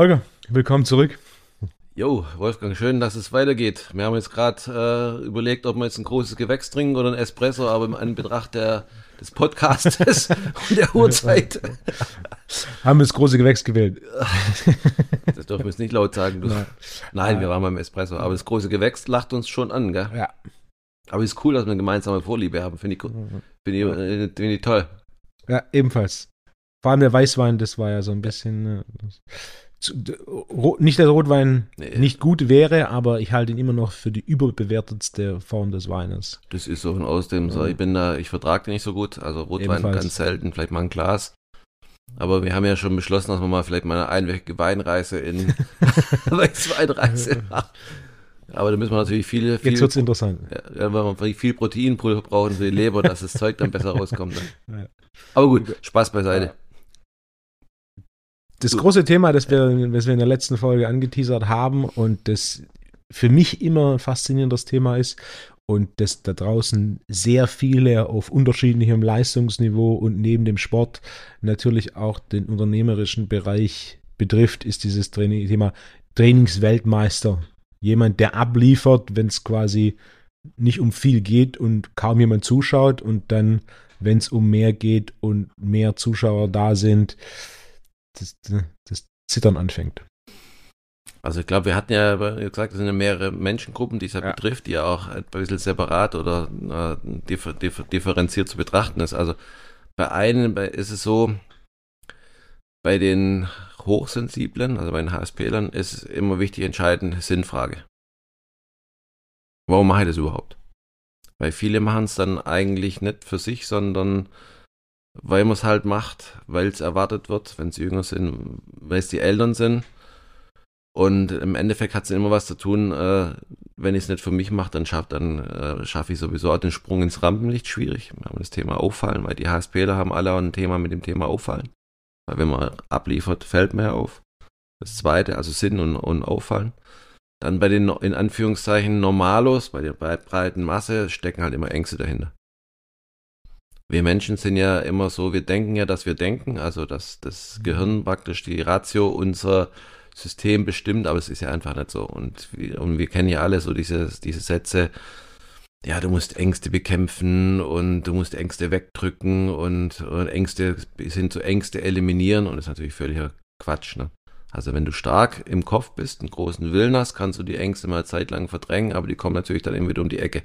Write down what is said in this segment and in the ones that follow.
Holger, willkommen zurück. Jo, Wolfgang, schön, dass es weitergeht. Wir haben jetzt gerade äh, überlegt, ob wir jetzt ein großes Gewächs trinken oder ein Espresso, aber im Anbetracht der, des Podcastes und der Uhrzeit. haben wir das große Gewächs gewählt. Das dürfen wir jetzt nicht laut sagen. Nein. Nein, wir waren beim Espresso, aber das große Gewächs lacht uns schon an, gell? Ja. Aber es ist cool, dass wir eine gemeinsame Vorliebe haben, finde ich, find ich, äh, find ich toll. Ja, ebenfalls. Vor allem der Weißwein, das war ja so ein bisschen. Zu, nicht, dass Rotwein nee. nicht gut wäre, aber ich halte ihn immer noch für die überbewertetste Form des Weines. Das ist so von aus dem, so, ich bin da, ich vertrage den nicht so gut, also Rotwein Ebenfalls. ganz selten, vielleicht mal ein Glas. Aber wir haben ja schon beschlossen, dass wir mal vielleicht mal eine einwöchige Weinreise in Weißweinreise machen. Aber da müssen wir natürlich viele, viel, Jetzt wird's interessant. Ja, weil wir viel Protein brauchen für die Leber, dass das Zeug dann besser rauskommt. Dann. Aber gut, Spaß beiseite. Das große Thema, das wir, das wir in der letzten Folge angeteasert haben und das für mich immer ein faszinierendes Thema ist und das da draußen sehr viele auf unterschiedlichem Leistungsniveau und neben dem Sport natürlich auch den unternehmerischen Bereich betrifft, ist dieses Training, Thema Trainingsweltmeister. Jemand, der abliefert, wenn es quasi nicht um viel geht und kaum jemand zuschaut und dann, wenn es um mehr geht und mehr Zuschauer da sind, das, das Zittern anfängt. Also ich glaube, wir hatten ja gesagt, es sind ja mehrere Menschengruppen, die es ja, ja. betrifft, die ja auch ein bisschen separat oder äh, differ, differ, differenziert zu betrachten ist. Also bei einem ist es so, bei den Hochsensiblen, also bei den HSP-Lern, ist immer wichtig entscheidend Sinnfrage. Warum mache ich das überhaupt? Weil viele machen es dann eigentlich nicht für sich, sondern weil man es halt macht, weil es erwartet wird, wenn sie jünger sind, weil es die Eltern sind. Und im Endeffekt hat es immer was zu tun, äh, wenn ich es nicht für mich mache, dann schaffe äh, schaff ich sowieso auch den Sprung ins Rampenlicht schwierig. Wir haben das Thema Auffallen, weil die HSPler haben alle ein Thema mit dem Thema Auffallen. Weil wenn man abliefert, fällt mehr auf. Das zweite, also Sinn und, und Auffallen. Dann bei den in Anführungszeichen Normalos, bei der breiten Masse, stecken halt immer Ängste dahinter wir Menschen sind ja immer so, wir denken ja, dass wir denken, also dass das mhm. Gehirn praktisch die Ratio unser System bestimmt, aber es ist ja einfach nicht so. Und wir, und wir kennen ja alle so diese, diese Sätze, ja, du musst Ängste bekämpfen und du musst Ängste wegdrücken und, und Ängste bis hin zu Ängste eliminieren und das ist natürlich völliger Quatsch. Ne? Also wenn du stark im Kopf bist, einen großen Willen hast, kannst du die Ängste mal zeitlang verdrängen, aber die kommen natürlich dann immer wieder um die Ecke.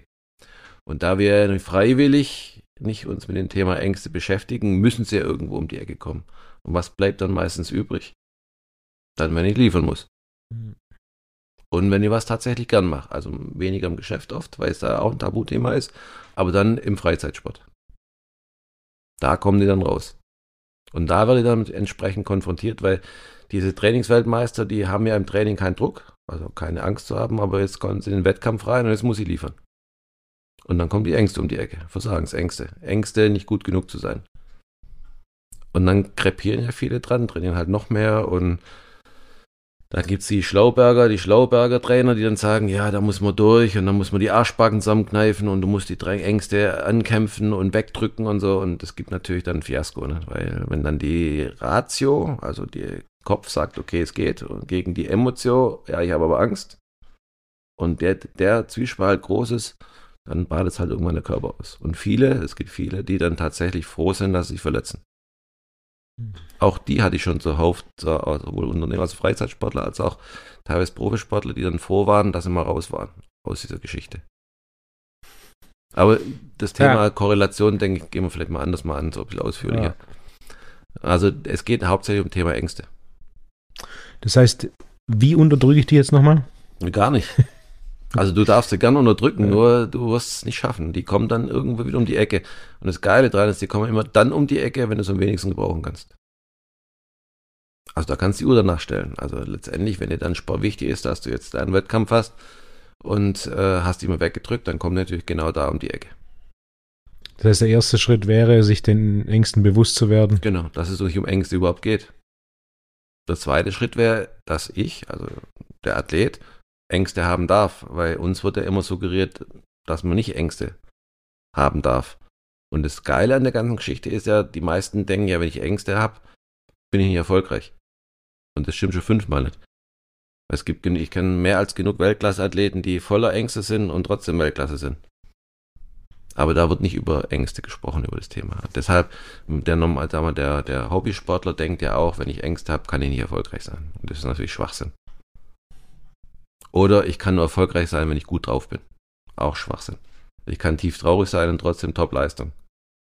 Und da wir freiwillig nicht uns mit dem Thema Ängste beschäftigen, müssen sie ja irgendwo um die Ecke kommen. Und was bleibt dann meistens übrig? Dann, wenn ich liefern muss. Mhm. Und wenn ich was tatsächlich gern mache, also weniger im Geschäft oft, weil es da auch ein Tabuthema ist, aber dann im Freizeitsport. Da kommen die dann raus. Und da werde ich dann entsprechend konfrontiert, weil diese Trainingsweltmeister, die haben ja im Training keinen Druck, also keine Angst zu haben, aber jetzt kommen sie in den Wettkampf rein und jetzt muss ich liefern. Und dann kommen die Ängste um die Ecke, Versagensängste. Ängste, nicht gut genug zu sein. Und dann krepieren ja viele dran, trainieren halt noch mehr und dann gibt es die Schlauberger, die Schlauberger-Trainer, die dann sagen, ja, da muss man durch und dann muss man die Arschbacken zusammenkneifen und du musst die Ängste ankämpfen und wegdrücken und so. Und das gibt natürlich dann ein Fiasko, ne? weil wenn dann die Ratio, also der Kopf sagt, okay, es geht, und gegen die Emotion, ja, ich habe aber Angst. Und der, der Zwiespalt groß ist, dann badet es halt irgendwann der Körper aus. Und viele, es gibt viele, die dann tatsächlich froh sind, dass sie sich verletzen. Mhm. Auch die hatte ich schon zuhauf, sowohl Unternehmer als Freizeitsportler, als auch teilweise Profisportler, die dann froh waren, dass sie mal raus waren aus dieser Geschichte. Aber das Thema ja. Korrelation, denke ich, gehen wir vielleicht mal anders mal an, so ein bisschen ausführlicher. Ja. Also es geht hauptsächlich um Thema Ängste. Das heißt, wie unterdrücke ich die jetzt nochmal? Gar nicht. Also du darfst sie gern unterdrücken, ja. nur du wirst es nicht schaffen. Die kommen dann irgendwo wieder um die Ecke. Und das Geile daran ist, die kommen immer dann um die Ecke, wenn du es am wenigsten gebrauchen kannst. Also da kannst du die Uhr danach stellen. Also letztendlich, wenn dir dann Sport wichtig ist, dass du jetzt deinen Wettkampf hast und äh, hast die mal weggedrückt, dann kommt natürlich genau da um die Ecke. Das heißt, der erste Schritt wäre, sich den Ängsten bewusst zu werden. Genau, dass es nicht um Ängste überhaupt geht. Der zweite Schritt wäre, dass ich, also der Athlet, Ängste haben darf, weil uns wird ja immer suggeriert, dass man nicht Ängste haben darf. Und das Geile an der ganzen Geschichte ist ja, die meisten denken ja, wenn ich Ängste habe, bin ich nicht erfolgreich. Und das stimmt schon fünfmal nicht. Es gibt, ich kenne mehr als genug Weltklasse-Athleten, die voller Ängste sind und trotzdem Weltklasse sind. Aber da wird nicht über Ängste gesprochen, über das Thema. Deshalb, der, der, der Hobbysportler denkt ja auch, wenn ich Ängste habe, kann ich nicht erfolgreich sein. Und das ist natürlich Schwachsinn. Oder ich kann nur erfolgreich sein, wenn ich gut drauf bin. Auch Schwachsinn. Ich kann tief traurig sein und trotzdem Top-Leistung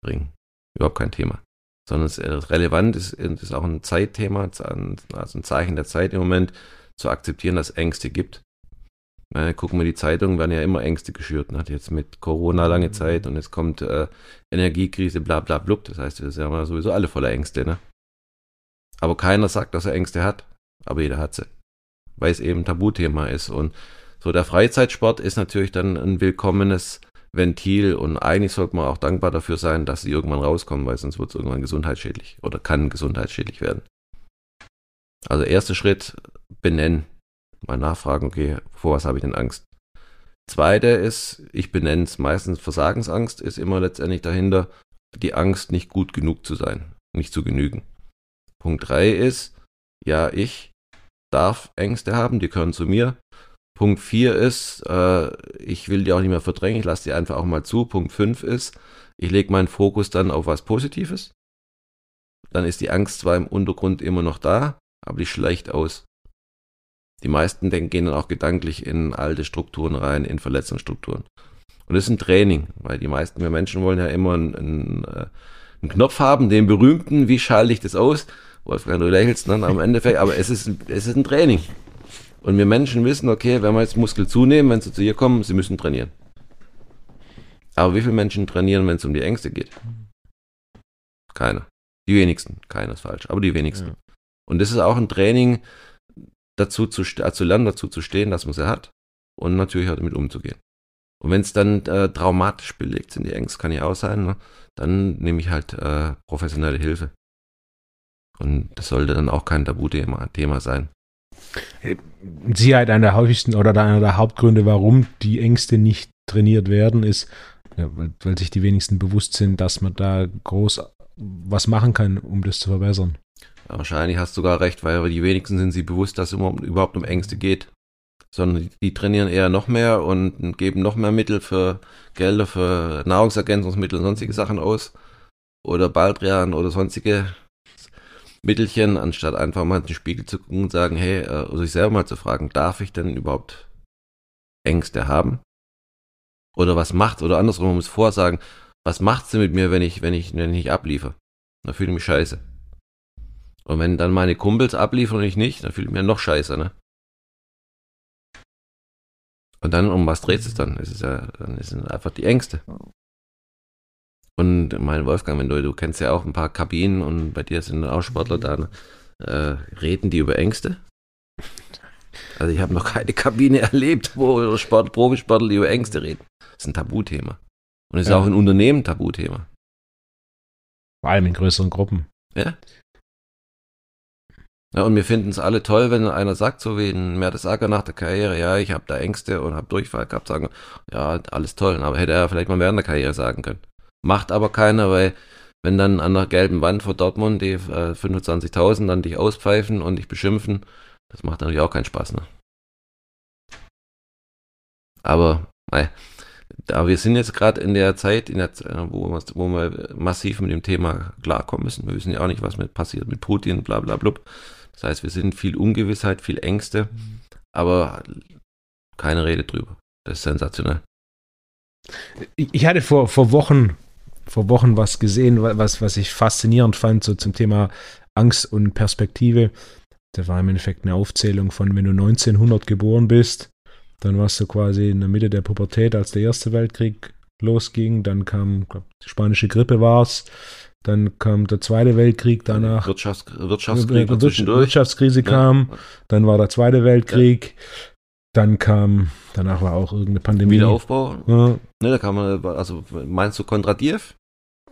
bringen. Überhaupt kein Thema. Sondern es ist relevant ist, ist auch ein Zeitthema, also ein Zeichen der Zeit im Moment, zu akzeptieren, dass Ängste gibt. Ja, gucken wir die Zeitungen, werden ja immer Ängste geschürt. Ne? Jetzt mit Corona lange mhm. Zeit und jetzt kommt äh, Energiekrise, bla bla blub. Das heißt, wir sind ja sowieso alle voller Ängste. Ne? Aber keiner sagt, dass er Ängste hat. Aber jeder hat sie. Weil es eben Tabuthema ist. Und so der Freizeitsport ist natürlich dann ein willkommenes Ventil und eigentlich sollte man auch dankbar dafür sein, dass sie irgendwann rauskommen, weil sonst wird es irgendwann gesundheitsschädlich oder kann gesundheitsschädlich werden. Also erster Schritt, benennen. Mal nachfragen, okay, vor was habe ich denn Angst? Zweite ist, ich benenne es meistens Versagensangst, ist immer letztendlich dahinter, die Angst, nicht gut genug zu sein, nicht zu genügen. Punkt drei ist, ja, ich darf Ängste haben, die gehören zu mir. Punkt vier ist, äh, ich will die auch nicht mehr verdrängen, ich lasse die einfach auch mal zu. Punkt fünf ist, ich lege meinen Fokus dann auf was Positives. Dann ist die Angst zwar im Untergrund immer noch da, aber die schleicht aus. Die meisten denken, gehen dann auch gedanklich in alte Strukturen rein, in Verletzungsstrukturen. Und das ist ein Training, weil die meisten wir Menschen wollen ja immer einen, einen, äh, einen Knopf haben, den berühmten, wie schalte ich das aus? Wolfgang, du lächelst dann am Endeffekt, aber es ist, es ist ein Training. Und wir Menschen wissen, okay, wenn wir jetzt Muskel zunehmen, wenn sie zu ihr kommen, sie müssen trainieren. Aber wie viele Menschen trainieren, wenn es um die Ängste geht? Keiner. Die wenigsten. Keiner ist falsch, aber die wenigsten. Ja. Und das ist auch ein Training, dazu zu, zu lernen, dazu zu stehen, dass man sie hat und natürlich auch damit umzugehen. Und wenn es dann äh, traumatisch belegt sind, die Ängste kann ja auch sein, ne? dann nehme ich halt äh, professionelle Hilfe. Und das sollte dann auch kein Tabuthema Thema sein. Sicherheit einer der häufigsten oder einer der Hauptgründe, warum die Ängste nicht trainiert werden, ist, ja, weil, weil sich die wenigsten bewusst sind, dass man da groß was machen kann, um das zu verbessern. Wahrscheinlich hast du sogar recht, weil die wenigsten sind sich bewusst, dass es überhaupt um Ängste geht. Sondern die trainieren eher noch mehr und geben noch mehr Mittel für Gelder für Nahrungsergänzungsmittel und sonstige Sachen aus. Oder Baldrian oder sonstige Mittelchen, anstatt einfach mal in den Spiegel zu gucken und sagen, hey, oder sich selber mal zu fragen, darf ich denn überhaupt Ängste haben? Oder was macht, oder andersrum, man muss vorsagen, was macht's denn mit mir, wenn ich, wenn ich, wenn ich nicht abliefer? Da fühle ich mich scheiße. Und wenn dann meine Kumpels abliefern und ich nicht, dann fühle ich mich noch scheiße, ne? Und dann, um was dreht es dann? Es ist ja, dann sind einfach die Ängste. Und mein Wolfgang, wenn du, du kennst ja auch ein paar Kabinen und bei dir sind auch Sportler da, ne? äh, reden die über Ängste? Also ich habe noch keine Kabine erlebt, wo Sport, Profisportler über Ängste reden. Das ist ein Tabuthema. Und es ist ja. auch in Unternehmen ein Tabuthema. Vor allem in größeren Gruppen. Ja. Ja, und wir finden es alle toll, wenn einer sagt, so wie ein Mertesacker nach der Karriere, ja, ich habe da Ängste und habe Durchfall gehabt, sagen, ja, alles toll, aber hätte er vielleicht mal während der Karriere sagen können. Macht aber keiner, weil wenn dann an der gelben Wand vor Dortmund die äh, 25.000 dann dich auspfeifen und dich beschimpfen, das macht natürlich auch keinen Spaß, ne? Aber, nein, da wir sind jetzt gerade in der Zeit, in der, wo, wo wir massiv mit dem Thema klarkommen müssen. Wir wissen ja auch nicht, was mit passiert mit Putin, bla bla bla. Das heißt, wir sind viel Ungewissheit, viel Ängste, aber keine Rede drüber. Das ist sensationell. Ich hatte vor, vor Wochen, vor Wochen was gesehen, was, was ich faszinierend fand, so zum Thema Angst und Perspektive. Da war im Endeffekt eine Aufzählung von, wenn du 1900 geboren bist, dann warst du quasi in der Mitte der Pubertät, als der Erste Weltkrieg losging. Dann kam, glaub, die spanische Grippe war es. Dann kam der Zweite Weltkrieg danach. Wirtschafts Wirtschaftskrieg Wirtschaftskrise kam. Ja. Dann war der Zweite Weltkrieg. Ja. Dann kam, danach war auch irgendeine Pandemie. Wiederaufbau. Ja. Ne, da man, also meinst du Kondratiev?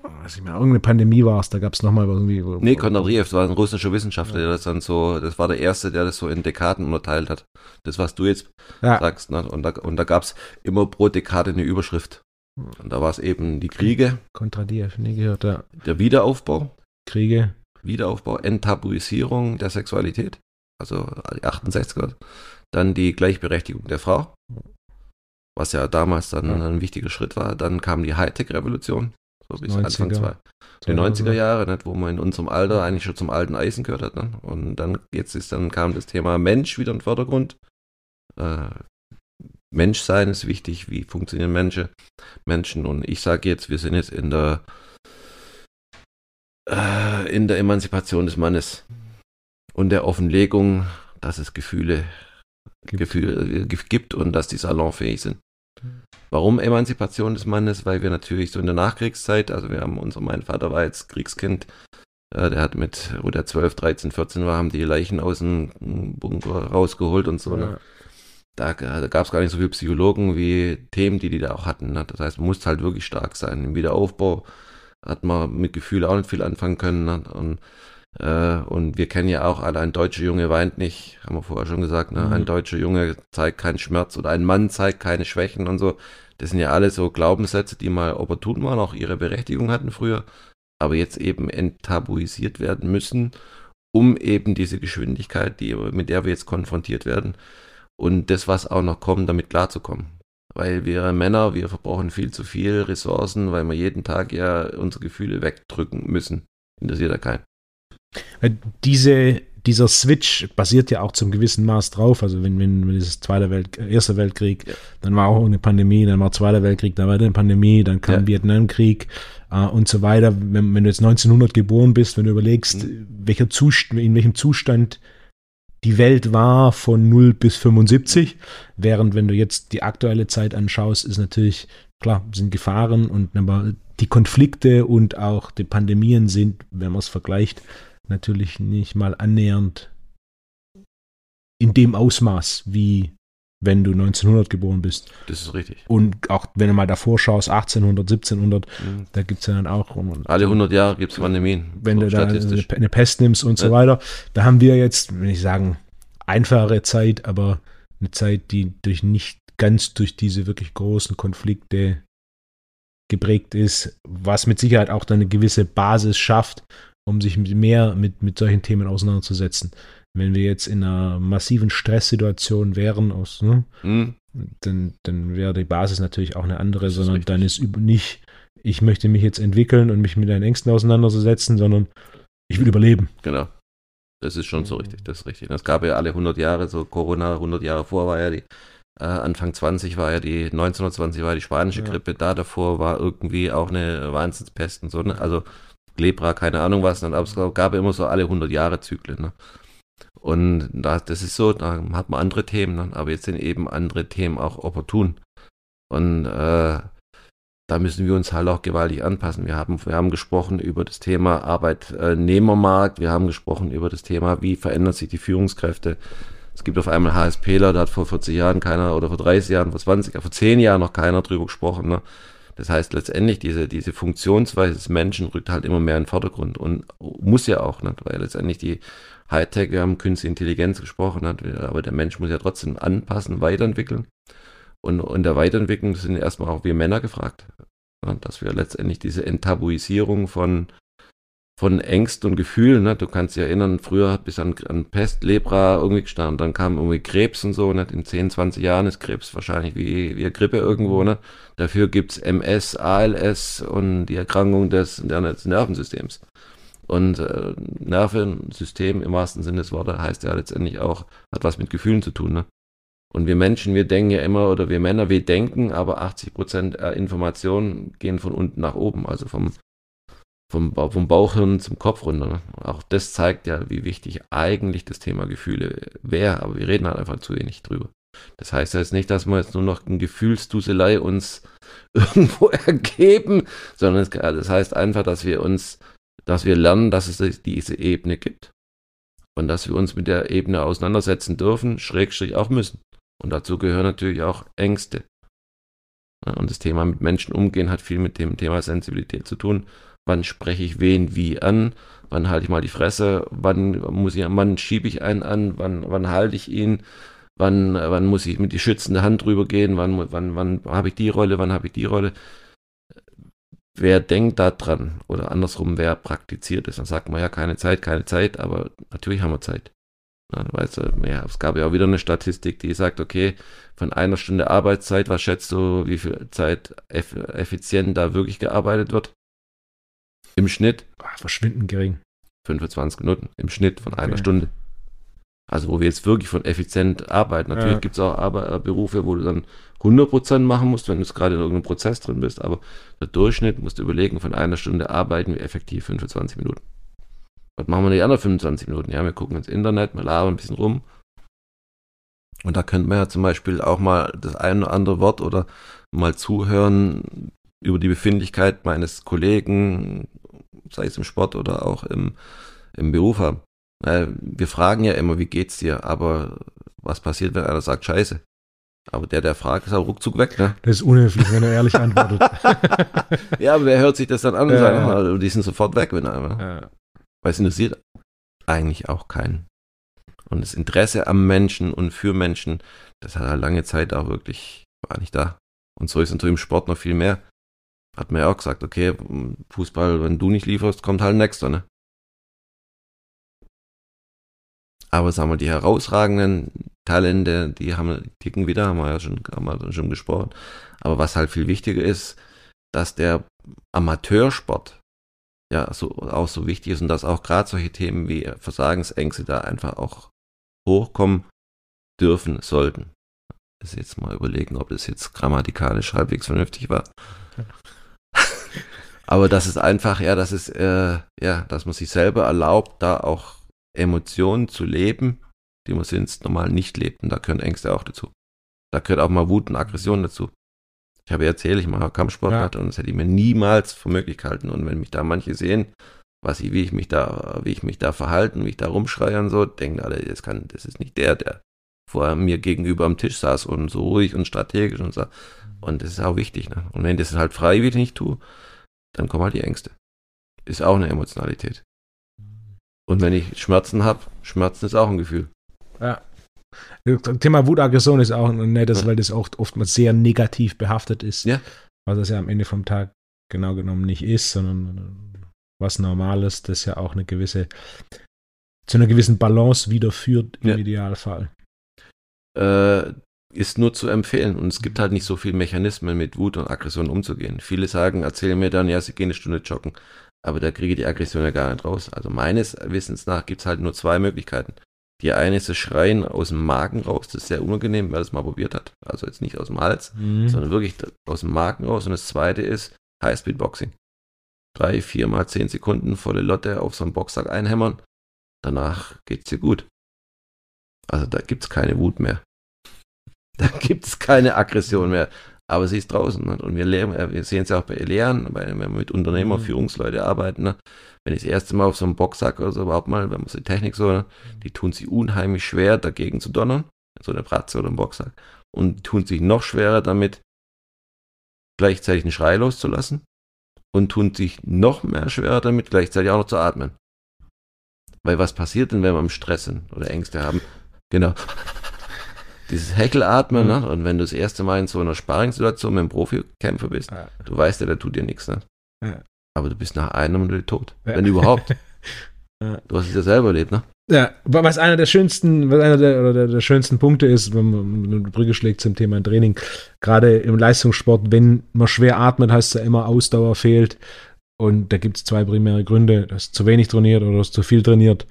weiß ich mehr, irgendeine Pandemie war es, da gab es nochmal irgendwie. Nee, Kondratiev war ein russischer Wissenschaftler, ja. der das dann so, das war der Erste, der das so in Dekaden unterteilt hat. Das, was du jetzt ja. sagst, ne? und da, und da gab es immer pro Dekade eine Überschrift. Und da war es eben die Kriege. Kondratiev, nie gehört, ja. Der Wiederaufbau. Kriege. Wiederaufbau, Enttabuisierung der Sexualität. also 68er. Dann die Gleichberechtigung der Frau, was ja damals dann ja. ein wichtiger Schritt war. Dann kam die Hightech-Revolution, so bis Anfang zwei, die 90er Jahre, nicht, wo man in unserem Alter eigentlich schon zum alten Eisen gehört hat. Ne? Und dann jetzt ist dann kam das Thema Mensch wieder im Vordergrund. Äh, Menschsein ist wichtig, wie funktionieren Menschen, Menschen. Und ich sage jetzt, wir sind jetzt in der äh, in der Emanzipation des Mannes und der Offenlegung, dass es Gefühle gibt, äh, gibt und dass die salonfähig sind. Warum Emanzipation des Mannes? Weil wir natürlich so in der Nachkriegszeit, also wir haben unser, mein Vater war jetzt Kriegskind, äh, der hat mit, wo der 12, 13, 14 war, haben die Leichen aus dem Bunker rausgeholt und so. Ne? Ja. Ne? Da, da gab es gar nicht so viele Psychologen wie Themen, die die da auch hatten. Ne? Das heißt, man muss halt wirklich stark sein. Im Wiederaufbau hat man mit Gefühl auch nicht viel anfangen können. Ne? Und, äh, und wir kennen ja auch alle, ein deutscher Junge weint nicht, haben wir vorher schon gesagt. Ne? Mhm. Ein deutscher Junge zeigt keinen Schmerz oder ein Mann zeigt keine Schwächen und so. Das sind ja alle so Glaubenssätze, die mal opportun waren, auch ihre Berechtigung hatten früher, aber jetzt eben enttabuisiert werden müssen, um eben diese Geschwindigkeit, die, mit der wir jetzt konfrontiert werden, und das, was auch noch kommt, damit klarzukommen. Weil wir Männer, wir verbrauchen viel zu viel Ressourcen, weil wir jeden Tag ja unsere Gefühle wegdrücken müssen. Interessiert ja keinen. Diese, dieser Switch basiert ja auch zum gewissen Maß drauf. Also wenn, wenn, wenn dieses Zweite Welt, Erster Weltkrieg, ja. dann war auch eine Pandemie, dann war Zweiter Weltkrieg, dann war eine Pandemie, dann kam ja. Vietnamkrieg äh, und so weiter. Wenn, wenn, du jetzt 1900 geboren bist, wenn du überlegst, mhm. welcher Zustand, in welchem Zustand die Welt war von 0 bis 75, während wenn du jetzt die aktuelle Zeit anschaust, ist natürlich, klar, sind Gefahren und aber die Konflikte und auch die Pandemien sind, wenn man es vergleicht, natürlich nicht mal annähernd in dem Ausmaß, wie wenn du 1900 geboren bist. Das ist richtig. Und auch wenn du mal davor schaust, 1800, 1700, mhm. da gibt es ja dann auch. Alle 100 Jahre gibt es Pandemien. Wenn so du da eine, eine, Pest nimmst und ja. so weiter. Da haben wir jetzt, wenn ich sagen, einfache Zeit, aber eine Zeit, die durch nicht ganz durch diese wirklich großen Konflikte geprägt ist, was mit Sicherheit auch dann eine gewisse Basis schafft, um sich mehr mit, mit solchen Themen auseinanderzusetzen. Wenn wir jetzt in einer massiven Stresssituation wären, aus, ne, mhm. dann, dann wäre die Basis natürlich auch eine andere, das sondern ist dann ist nicht, ich möchte mich jetzt entwickeln und mich mit deinen Ängsten auseinandersetzen, sondern ich will überleben. Genau. Das ist schon so richtig, das ist richtig. Es gab ja alle 100 Jahre, so Corona, 100 Jahre vor war ja die, äh, Anfang 20 war ja die, 1920 war die spanische ja. Grippe, da davor war irgendwie auch eine Wahnsinnspest und so, ne? also Lepra, keine Ahnung was, es gab immer so alle 100 Jahre Zyklen. Ne? Und da, das ist so, da hat man andere Themen, ne? aber jetzt sind eben andere Themen auch opportun. Und äh, da müssen wir uns halt auch gewaltig anpassen. Wir haben, wir haben gesprochen über das Thema Arbeitnehmermarkt, wir haben gesprochen über das Thema, wie verändern sich die Führungskräfte. Es gibt auf einmal HSPler, da hat vor 40 Jahren keiner oder vor 30 Jahren, vor 20, vor 10 Jahren noch keiner drüber gesprochen. Ne? Das heißt letztendlich, diese, diese Funktionsweise des Menschen rückt halt immer mehr in den Vordergrund und muss ja auch, nicht? weil letztendlich die Hightech, wir haben künstliche Intelligenz gesprochen, nicht? aber der Mensch muss ja trotzdem anpassen, weiterentwickeln. Und in der Weiterentwicklung sind erstmal auch wir Männer gefragt, dass wir letztendlich diese Enttabuisierung von von Ängsten und Gefühlen. Ne? Du kannst dich erinnern, früher bis an, an Pest, Lepra irgendwie gestanden, dann kam irgendwie Krebs und so. Ne? In 10, 20 Jahren ist Krebs wahrscheinlich wie, wie Grippe irgendwo. Ne? Dafür gibt's MS, ALS und die Erkrankung des, des Nervensystems. Und äh, Nervensystem im wahrsten Sinne des Wortes heißt ja letztendlich auch, hat was mit Gefühlen zu tun. Ne? Und wir Menschen, wir denken ja immer, oder wir Männer, wir denken, aber 80 Prozent Informationen gehen von unten nach oben, also vom vom, vom Bauchhirn zum Kopf runter. Ne? Auch das zeigt ja, wie wichtig eigentlich das Thema Gefühle wäre, aber wir reden halt einfach zu wenig drüber. Das heißt jetzt nicht, dass wir jetzt nur noch eine Gefühlsduselei uns irgendwo ergeben, sondern das heißt einfach, dass wir uns, dass wir lernen, dass es diese Ebene gibt und dass wir uns mit der Ebene auseinandersetzen dürfen, Schrägstrich auch müssen. Und dazu gehören natürlich auch Ängste. Und das Thema mit Menschen umgehen hat viel mit dem Thema Sensibilität zu tun wann spreche ich wen wie an, wann halte ich mal die Fresse, wann muss ich, wann schiebe ich einen an, wann, wann halte ich ihn, wann, wann muss ich mit die schützende Hand drüber gehen, wann, wann, wann habe ich die Rolle, wann habe ich die Rolle. Wer denkt da dran oder andersrum, wer praktiziert es, dann sagt man ja keine Zeit, keine Zeit, aber natürlich haben wir Zeit. Ja, weißt du, ja, es gab ja auch wieder eine Statistik, die sagt, okay, von einer Stunde Arbeitszeit, was schätzt du, wie viel Zeit eff effizient da wirklich gearbeitet wird? Im Schnitt? Ach, verschwindend gering. 25 Minuten im Schnitt von einer okay. Stunde. Also wo wir jetzt wirklich von effizient arbeiten. Natürlich ja. gibt es auch Ar Berufe, wo du dann 100% machen musst, wenn du gerade in irgendeinem Prozess drin bist, aber der Durchschnitt musst du überlegen, von einer Stunde arbeiten wir effektiv 25 Minuten. Was machen wir die anderen 25 Minuten? Ja, wir gucken ins Internet, wir labern ein bisschen rum. Und da könnte man ja zum Beispiel auch mal das ein oder andere Wort oder mal zuhören über die Befindlichkeit meines Kollegen, sei es im Sport oder auch im, im Beruf haben. Wir fragen ja immer, wie geht's dir? Aber was passiert, wenn einer sagt Scheiße? Aber der, der fragt, ist auch ruckzuck weg, ne? Das ist unhöflich, wenn er ehrlich antwortet. ja, aber wer hört sich das dann an und ja, sagt, ja. die sind sofort weg, wenn er. Ja. Weil es interessiert eigentlich auch keinen. Und das Interesse am Menschen und für Menschen, das hat er lange Zeit auch wirklich, war nicht da. Und so ist natürlich im Sport noch viel mehr. Hat man ja auch gesagt, okay, Fußball, wenn du nicht lieferst, kommt halt ein Nächster, ne? Aber sagen wir, die herausragenden Talente, die haben, ticken wieder, haben wir ja schon, haben wir schon gesprochen. Aber was halt viel wichtiger ist, dass der Amateursport ja so, auch so wichtig ist und dass auch gerade solche Themen wie Versagensängste da einfach auch hochkommen dürfen, sollten. Das jetzt mal überlegen, ob das jetzt grammatikalisch halbwegs vernünftig war. Aber das ist einfach, ja, das ist, äh, ja, dass man sich selber erlaubt, da auch Emotionen zu leben, die man sonst normal nicht lebt. Und da gehören Ängste auch dazu. Da gehört auch mal Wut und Aggression dazu. Ich habe erzählt, ich mache Kampfsport ja. und das hätte ich mir niemals für möglich gehalten. Und wenn mich da manche sehen, was ich, wie ich mich da, wie ich mich da verhalten, wie ich da rumschreie und so, denken alle, das kann, das ist nicht der, der vor mir gegenüber am Tisch saß und so ruhig und strategisch und so. Und das ist auch wichtig, ne? Und wenn ich das halt freiwillig nicht tue, dann kommen halt die Ängste. Ist auch eine Emotionalität. Und wenn ich Schmerzen habe, Schmerzen ist auch ein Gefühl. Ja. Das Thema Wutaggression ist auch ein nettes, ja. weil das auch oftmals sehr negativ behaftet ist. Ja. Was es ja am Ende vom Tag genau genommen nicht ist, sondern was Normales, das ja auch eine gewisse, zu einer gewissen Balance wieder führt im ja. Idealfall. Äh, ist nur zu empfehlen. Und es gibt halt nicht so viele Mechanismen, mit Wut und Aggression umzugehen. Viele sagen, erzählen mir dann, ja, sie gehen eine Stunde joggen. Aber da kriege ich die Aggression ja gar nicht raus. Also meines Wissens nach gibt es halt nur zwei Möglichkeiten. Die eine ist das Schreien aus dem Magen raus, das ist sehr unangenehm, wer das mal probiert hat. Also jetzt nicht aus dem Hals, mhm. sondern wirklich aus dem Magen raus. Und das zweite ist Highspeed-Boxing. Drei, vier mal zehn Sekunden volle Lotte auf so einen Boxsack einhämmern. Danach geht's dir gut. Also da gibt's keine Wut mehr. Da gibt's keine Aggression mehr aber sie ist draußen. Ne? Und wir, äh, wir sehen es ja auch bei Lehren, wenn wir mit Unternehmer, mhm. Führungsleute arbeiten. Ne? Wenn ich das erste Mal auf so einem Boxsack oder so überhaupt mal, wenn man so die Technik so, ne? die tun sich unheimlich schwer, dagegen zu donnern. So eine Bratze oder ein Boxsack. Und tun sich noch schwerer damit, gleichzeitig einen Schrei loszulassen. Und tun sich noch mehr schwerer damit, gleichzeitig auch noch zu atmen. Weil was passiert denn, wenn wir im Stress sind oder Ängste haben? Genau dieses Heckelatmen, mhm. ne? Und wenn du das erste Mal in so einer Sparingsituation mit einem Profikämpfer bist, ja. du weißt ja, der tut dir nichts, ne? Ja. Aber du bist nach einer Minute tot. Ja. Wenn überhaupt. Du hast es ja selber erlebt, ne? Ja, was einer der schönsten, was einer der, oder der, schönsten Punkte ist, wenn man eine Brücke schlägt zum Thema Training, gerade im Leistungssport, wenn man schwer atmet, heißt es ja immer Ausdauer fehlt. Und da gibt es zwei primäre Gründe, dass zu wenig trainiert oder dass zu viel trainiert.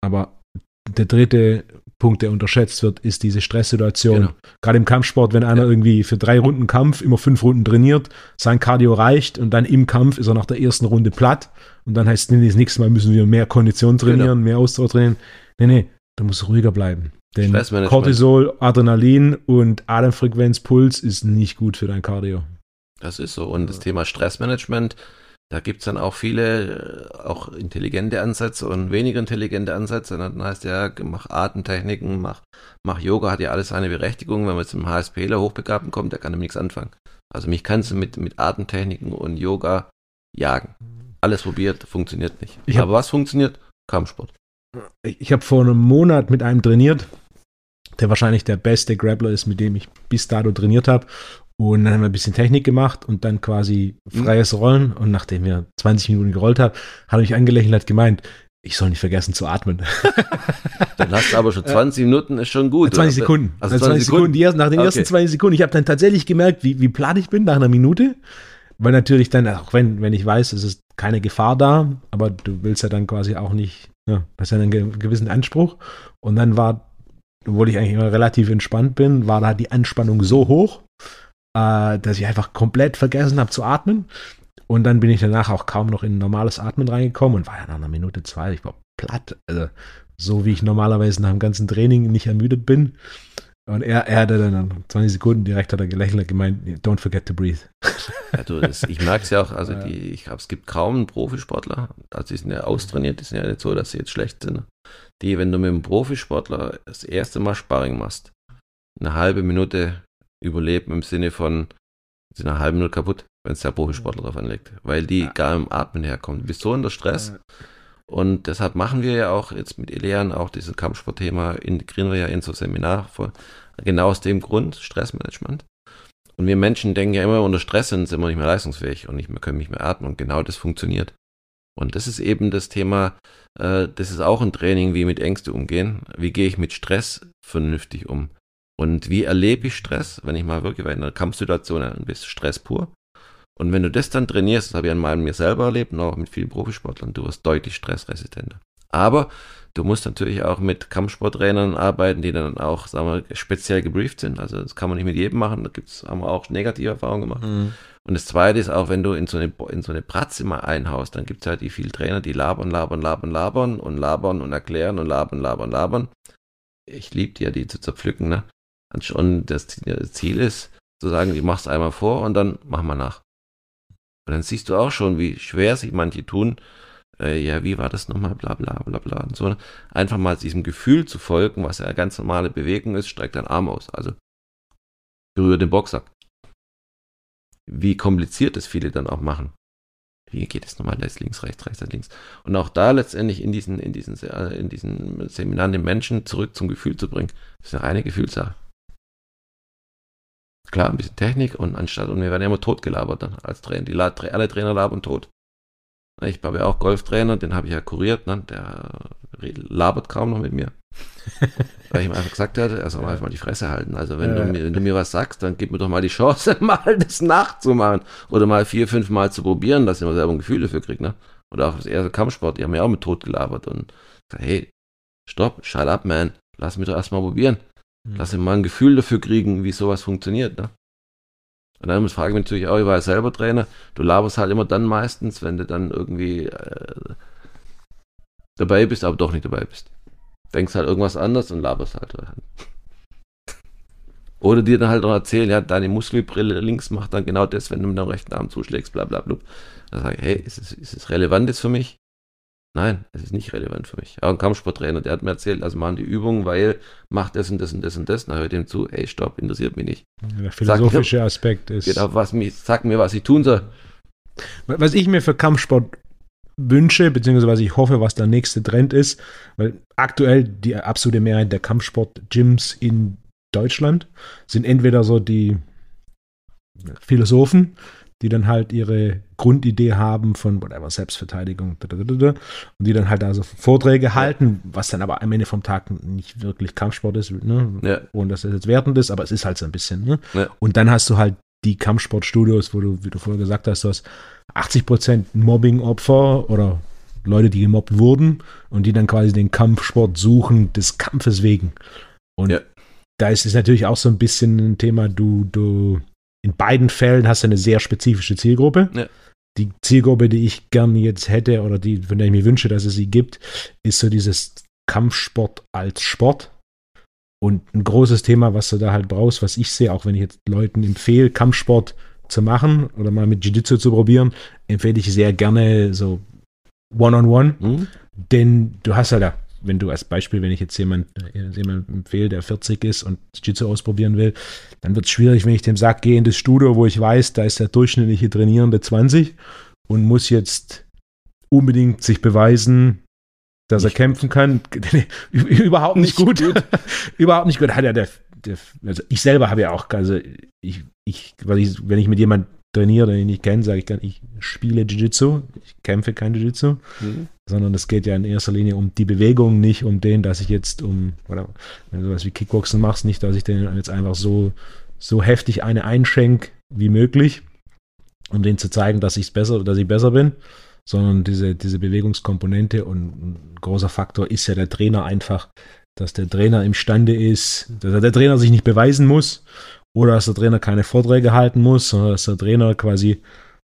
Aber der dritte Punkt, der unterschätzt wird, ist diese Stresssituation. Genau. Gerade im Kampfsport, wenn einer ja. irgendwie für drei Runden Kampf immer fünf Runden trainiert, sein Cardio reicht und dann im Kampf ist er nach der ersten Runde platt und dann heißt es, das nächste Mal müssen wir mehr Kondition trainieren, genau. mehr Ausdauer trainieren. Nee, nee, da muss ruhiger bleiben. Denn Cortisol, Adrenalin und Atemfrequenz, Puls ist nicht gut für dein Cardio. Das ist so. Und das Thema Stressmanagement da gibt's dann auch viele, äh, auch intelligente Ansätze und weniger intelligente Ansätze. Dann heißt ja, mach Atemtechniken, mach, mach Yoga, hat ja alles seine Berechtigung. Wenn man zum HSPler Hochbegabten kommt, der kann damit nichts anfangen. Also mich kannst du mit, mit Atemtechniken und Yoga jagen. Alles probiert, funktioniert nicht. Hab, Aber was funktioniert? Kampfsport. Ich habe vor einem Monat mit einem trainiert, der wahrscheinlich der beste Grappler ist, mit dem ich bis dato trainiert habe. Und dann haben wir ein bisschen Technik gemacht und dann quasi freies Rollen. Und nachdem wir 20 Minuten gerollt haben, hat er mich angelächelt und hat gemeint, ich soll nicht vergessen zu atmen. Dann hast du aber schon 20 Minuten, ist schon gut. 20 oder? Sekunden. Also 20, 20 Sekunden. Die ersten, nach den okay. ersten 20 Sekunden. Ich habe dann tatsächlich gemerkt, wie, wie platt ich bin nach einer Minute. Weil natürlich dann, auch wenn, wenn ich weiß, es ist keine Gefahr da, aber du willst ja dann quasi auch nicht, ja, hast ja einen gewissen Anspruch. Und dann war, obwohl ich eigentlich immer relativ entspannt bin, war da die Anspannung so hoch, äh, dass ich einfach komplett vergessen habe zu atmen. Und dann bin ich danach auch kaum noch in normales Atmen reingekommen und war ja nach einer Minute zwei, ich war platt. Also so wie ich normalerweise nach dem ganzen Training nicht ermüdet bin. Und er, er hatte dann 20 Sekunden direkt hat er gelächelt und gemeint, don't forget to breathe. Ja, du, das, ich merke es ja auch, also die, ich glaube, es gibt kaum einen Profisportler, also die sind ja austrainiert, die sind ja nicht so, dass sie jetzt schlecht sind, die, wenn du mit einem Profisportler das erste Mal Sparring machst, eine halbe Minute überleben im Sinne von, sind eine halbe Minute kaputt, wenn es der Profisportler drauf anlegt, weil die ja. gar im Atmen herkommen. Du bist so unter Stress. Und deshalb machen wir ja auch jetzt mit Elian auch dieses Kampfsportthema, integrieren wir ja in so Seminar vor, genau aus dem Grund, Stressmanagement. Und wir Menschen denken ja immer, unter Stress sind, sind wir nicht mehr leistungsfähig und nicht mehr, können nicht mehr atmen. Und genau das funktioniert. Und das ist eben das Thema, äh, das ist auch ein Training, wie mit Ängste umgehen. Wie gehe ich mit Stress vernünftig um? Und wie erlebe ich Stress, wenn ich mal wirklich in einer Kampfsituation ein bisschen Stress pur? Und wenn du das dann trainierst, das habe ich an mir selber erlebt und auch mit vielen Profisportlern, du wirst deutlich stressresistenter. Aber du musst natürlich auch mit Kampfsporttrainern arbeiten, die dann auch, sagen wir, speziell gebrieft sind. Also das kann man nicht mit jedem machen, da gibt's, haben wir auch negative Erfahrungen gemacht. Mhm. Und das zweite ist auch, wenn du in so eine, in so eine Pratze mal einhaust, dann gibt es halt die vielen Trainer, die labern, labern, labern, labern und labern und erklären und labern, labern, labern. Ich liebe die ja, die zu zerpflücken, ne? Und das Ziel ist, zu sagen, ich mach's einmal vor und dann mach mal nach. Und dann siehst du auch schon, wie schwer sich manche tun. Äh, ja, wie war das nochmal? Bla bla bla bla und so. Einfach mal diesem Gefühl zu folgen, was ja eine ganz normale Bewegung ist, streck deinen Arm aus. Also berühre den Boxsack. Wie kompliziert es viele dann auch machen. Wie geht es nochmal? Rechts, links, rechts, rechts, links. Und auch da letztendlich in diesen, in diesen, in diesen Seminaren den Menschen zurück zum Gefühl zu bringen. Das ist eine reine Gefühlssache. Klar, ein bisschen Technik und anstatt, und wir werden ja immer totgelabert dann als Trainer. Die, alle Trainer labern tot. Ich habe ja auch Golftrainer, den habe ich ja kuriert, ne? der labert kaum noch mit mir. Weil ich ihm einfach gesagt hatte, er soll ja. mal die Fresse halten. Also wenn, ja. du mir, wenn du mir was sagst, dann gib mir doch mal die Chance, mal das nachzumachen. Oder mal vier, fünf Mal zu probieren, dass ich mal selber ein Gefühl dafür kriege. Ne? Oder auch das erste Kampfsport, die haben ja auch mit tot gelabert und gesagt, hey, stopp, shut up, man, lass mich doch erstmal probieren. Lass ihn mal ein Gefühl dafür kriegen, wie sowas funktioniert. Ne? Und dann frage ich mich natürlich auch, ich war ja selber Trainer, du laberst halt immer dann meistens, wenn du dann irgendwie äh, dabei bist, aber doch nicht dabei bist. Denkst halt irgendwas anders und laberst halt. Oder dir dann halt auch erzählen, ja, deine Muskelbrille links macht dann genau das, wenn du mit dem rechten Arm zuschlägst, bla bla bla. Dann sage ich, hey, ist es, ist es relevant jetzt für mich? Nein, es ist nicht relevant für mich. Auch ein Kampfsporttrainer, der hat mir erzählt, also machen die Übungen, weil macht das und das und das und das. Dann höre ich dem zu, ey, stopp, interessiert mich nicht. Der philosophische mir, Aspekt ist. Genau, was mich, sag mir, was ich tun soll. Was ich mir für Kampfsport wünsche, beziehungsweise ich hoffe, was der nächste Trend ist, weil aktuell die absolute Mehrheit der Kampfsport-Gyms in Deutschland sind entweder so die Philosophen, die dann halt ihre Grundidee haben von whatever, Selbstverteidigung und die dann halt also Vorträge halten, was dann aber am Ende vom Tag nicht wirklich Kampfsport ist, ne? ja. ohne dass das jetzt wertend ist, aber es ist halt so ein bisschen. Ne? Ja. Und dann hast du halt die Kampfsportstudios, wo du, wie du vorher gesagt hast, du hast 80 Prozent Mobbing-Opfer oder Leute, die gemobbt wurden und die dann quasi den Kampfsport suchen des Kampfes wegen. Und ja. da ist es natürlich auch so ein bisschen ein Thema, du, du in beiden Fällen hast du eine sehr spezifische Zielgruppe. Ja. Die Zielgruppe, die ich gerne jetzt hätte oder die, von der ich mir wünsche, dass es sie gibt, ist so dieses Kampfsport als Sport. Und ein großes Thema, was du da halt brauchst, was ich sehe, auch wenn ich jetzt Leuten empfehle, Kampfsport zu machen oder mal mit Jiu-Jitsu zu probieren, empfehle ich sehr gerne so One-on-One. -on -one, mhm. Denn du hast halt da wenn du als Beispiel, wenn ich jetzt jemand, äh, jemand empfehle, der 40 ist und Jiu-Jitsu ausprobieren will, dann wird es schwierig, wenn ich dem sage, geh in das Studio, wo ich weiß, da ist der durchschnittliche Trainierende 20 und muss jetzt unbedingt sich beweisen, dass nicht. er kämpfen kann. überhaupt nicht, nicht gut. gut. überhaupt nicht gut. Hat ja der, der, also ich selber habe ja auch, also ich, ich, ich, wenn ich mit jemand trainiere, den ich kenne, sage ich dann, ich spiele Jiu-Jitsu, ich kämpfe kein Jiu-Jitsu. Mhm. sondern es geht ja in erster Linie um die Bewegung, nicht um den, dass ich jetzt um, oder wenn du sowas wie Kickboxen machst, nicht, dass ich den jetzt einfach so, so heftig eine einschenk wie möglich, um denen zu zeigen, dass ich besser, dass ich besser bin, sondern diese, diese Bewegungskomponente und ein großer Faktor ist ja der Trainer einfach, dass der Trainer imstande ist, dass der Trainer sich nicht beweisen muss oder dass der Trainer keine Vorträge halten muss, sondern dass der Trainer quasi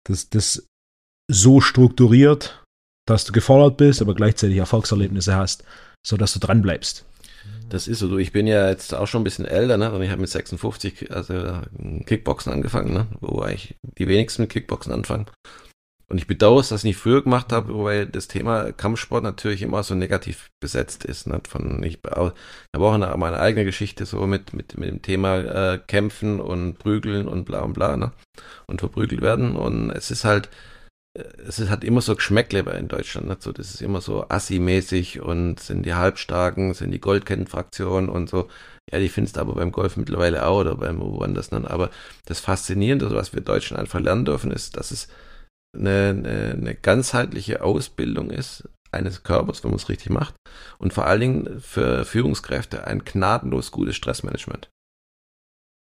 das, das so strukturiert, dass du gefordert bist, aber gleichzeitig Erfolgserlebnisse hast, sodass du dran bleibst. Das ist so. Ich bin ja jetzt auch schon ein bisschen älter, ne? Ich habe mit 56 also Kickboxen angefangen, ne? Wo eigentlich die wenigsten mit Kickboxen anfangen. Und ich bedauere es, dass ich nicht früher gemacht habe, weil das Thema Kampfsport natürlich immer so negativ besetzt ist. Ne? Von, ich habe auch eine, meine eigene Geschichte so mit, mit, mit dem Thema äh, Kämpfen und Prügeln und bla und bla ne? und verprügelt werden. Und es ist halt, äh, es ist, hat immer so Geschmäckle in Deutschland. Ne? So, das ist immer so assi-mäßig und sind die Halbstarken, sind die Goldkettenfraktionen und so. Ja, die findest du aber beim Golf mittlerweile auch oder beim woanders. Ne? Aber das Faszinierende, was wir Deutschen einfach lernen dürfen, ist, dass es eine, eine, eine ganzheitliche Ausbildung ist eines Körpers, wenn man es richtig macht. Und vor allen Dingen für Führungskräfte ein gnadenlos gutes Stressmanagement.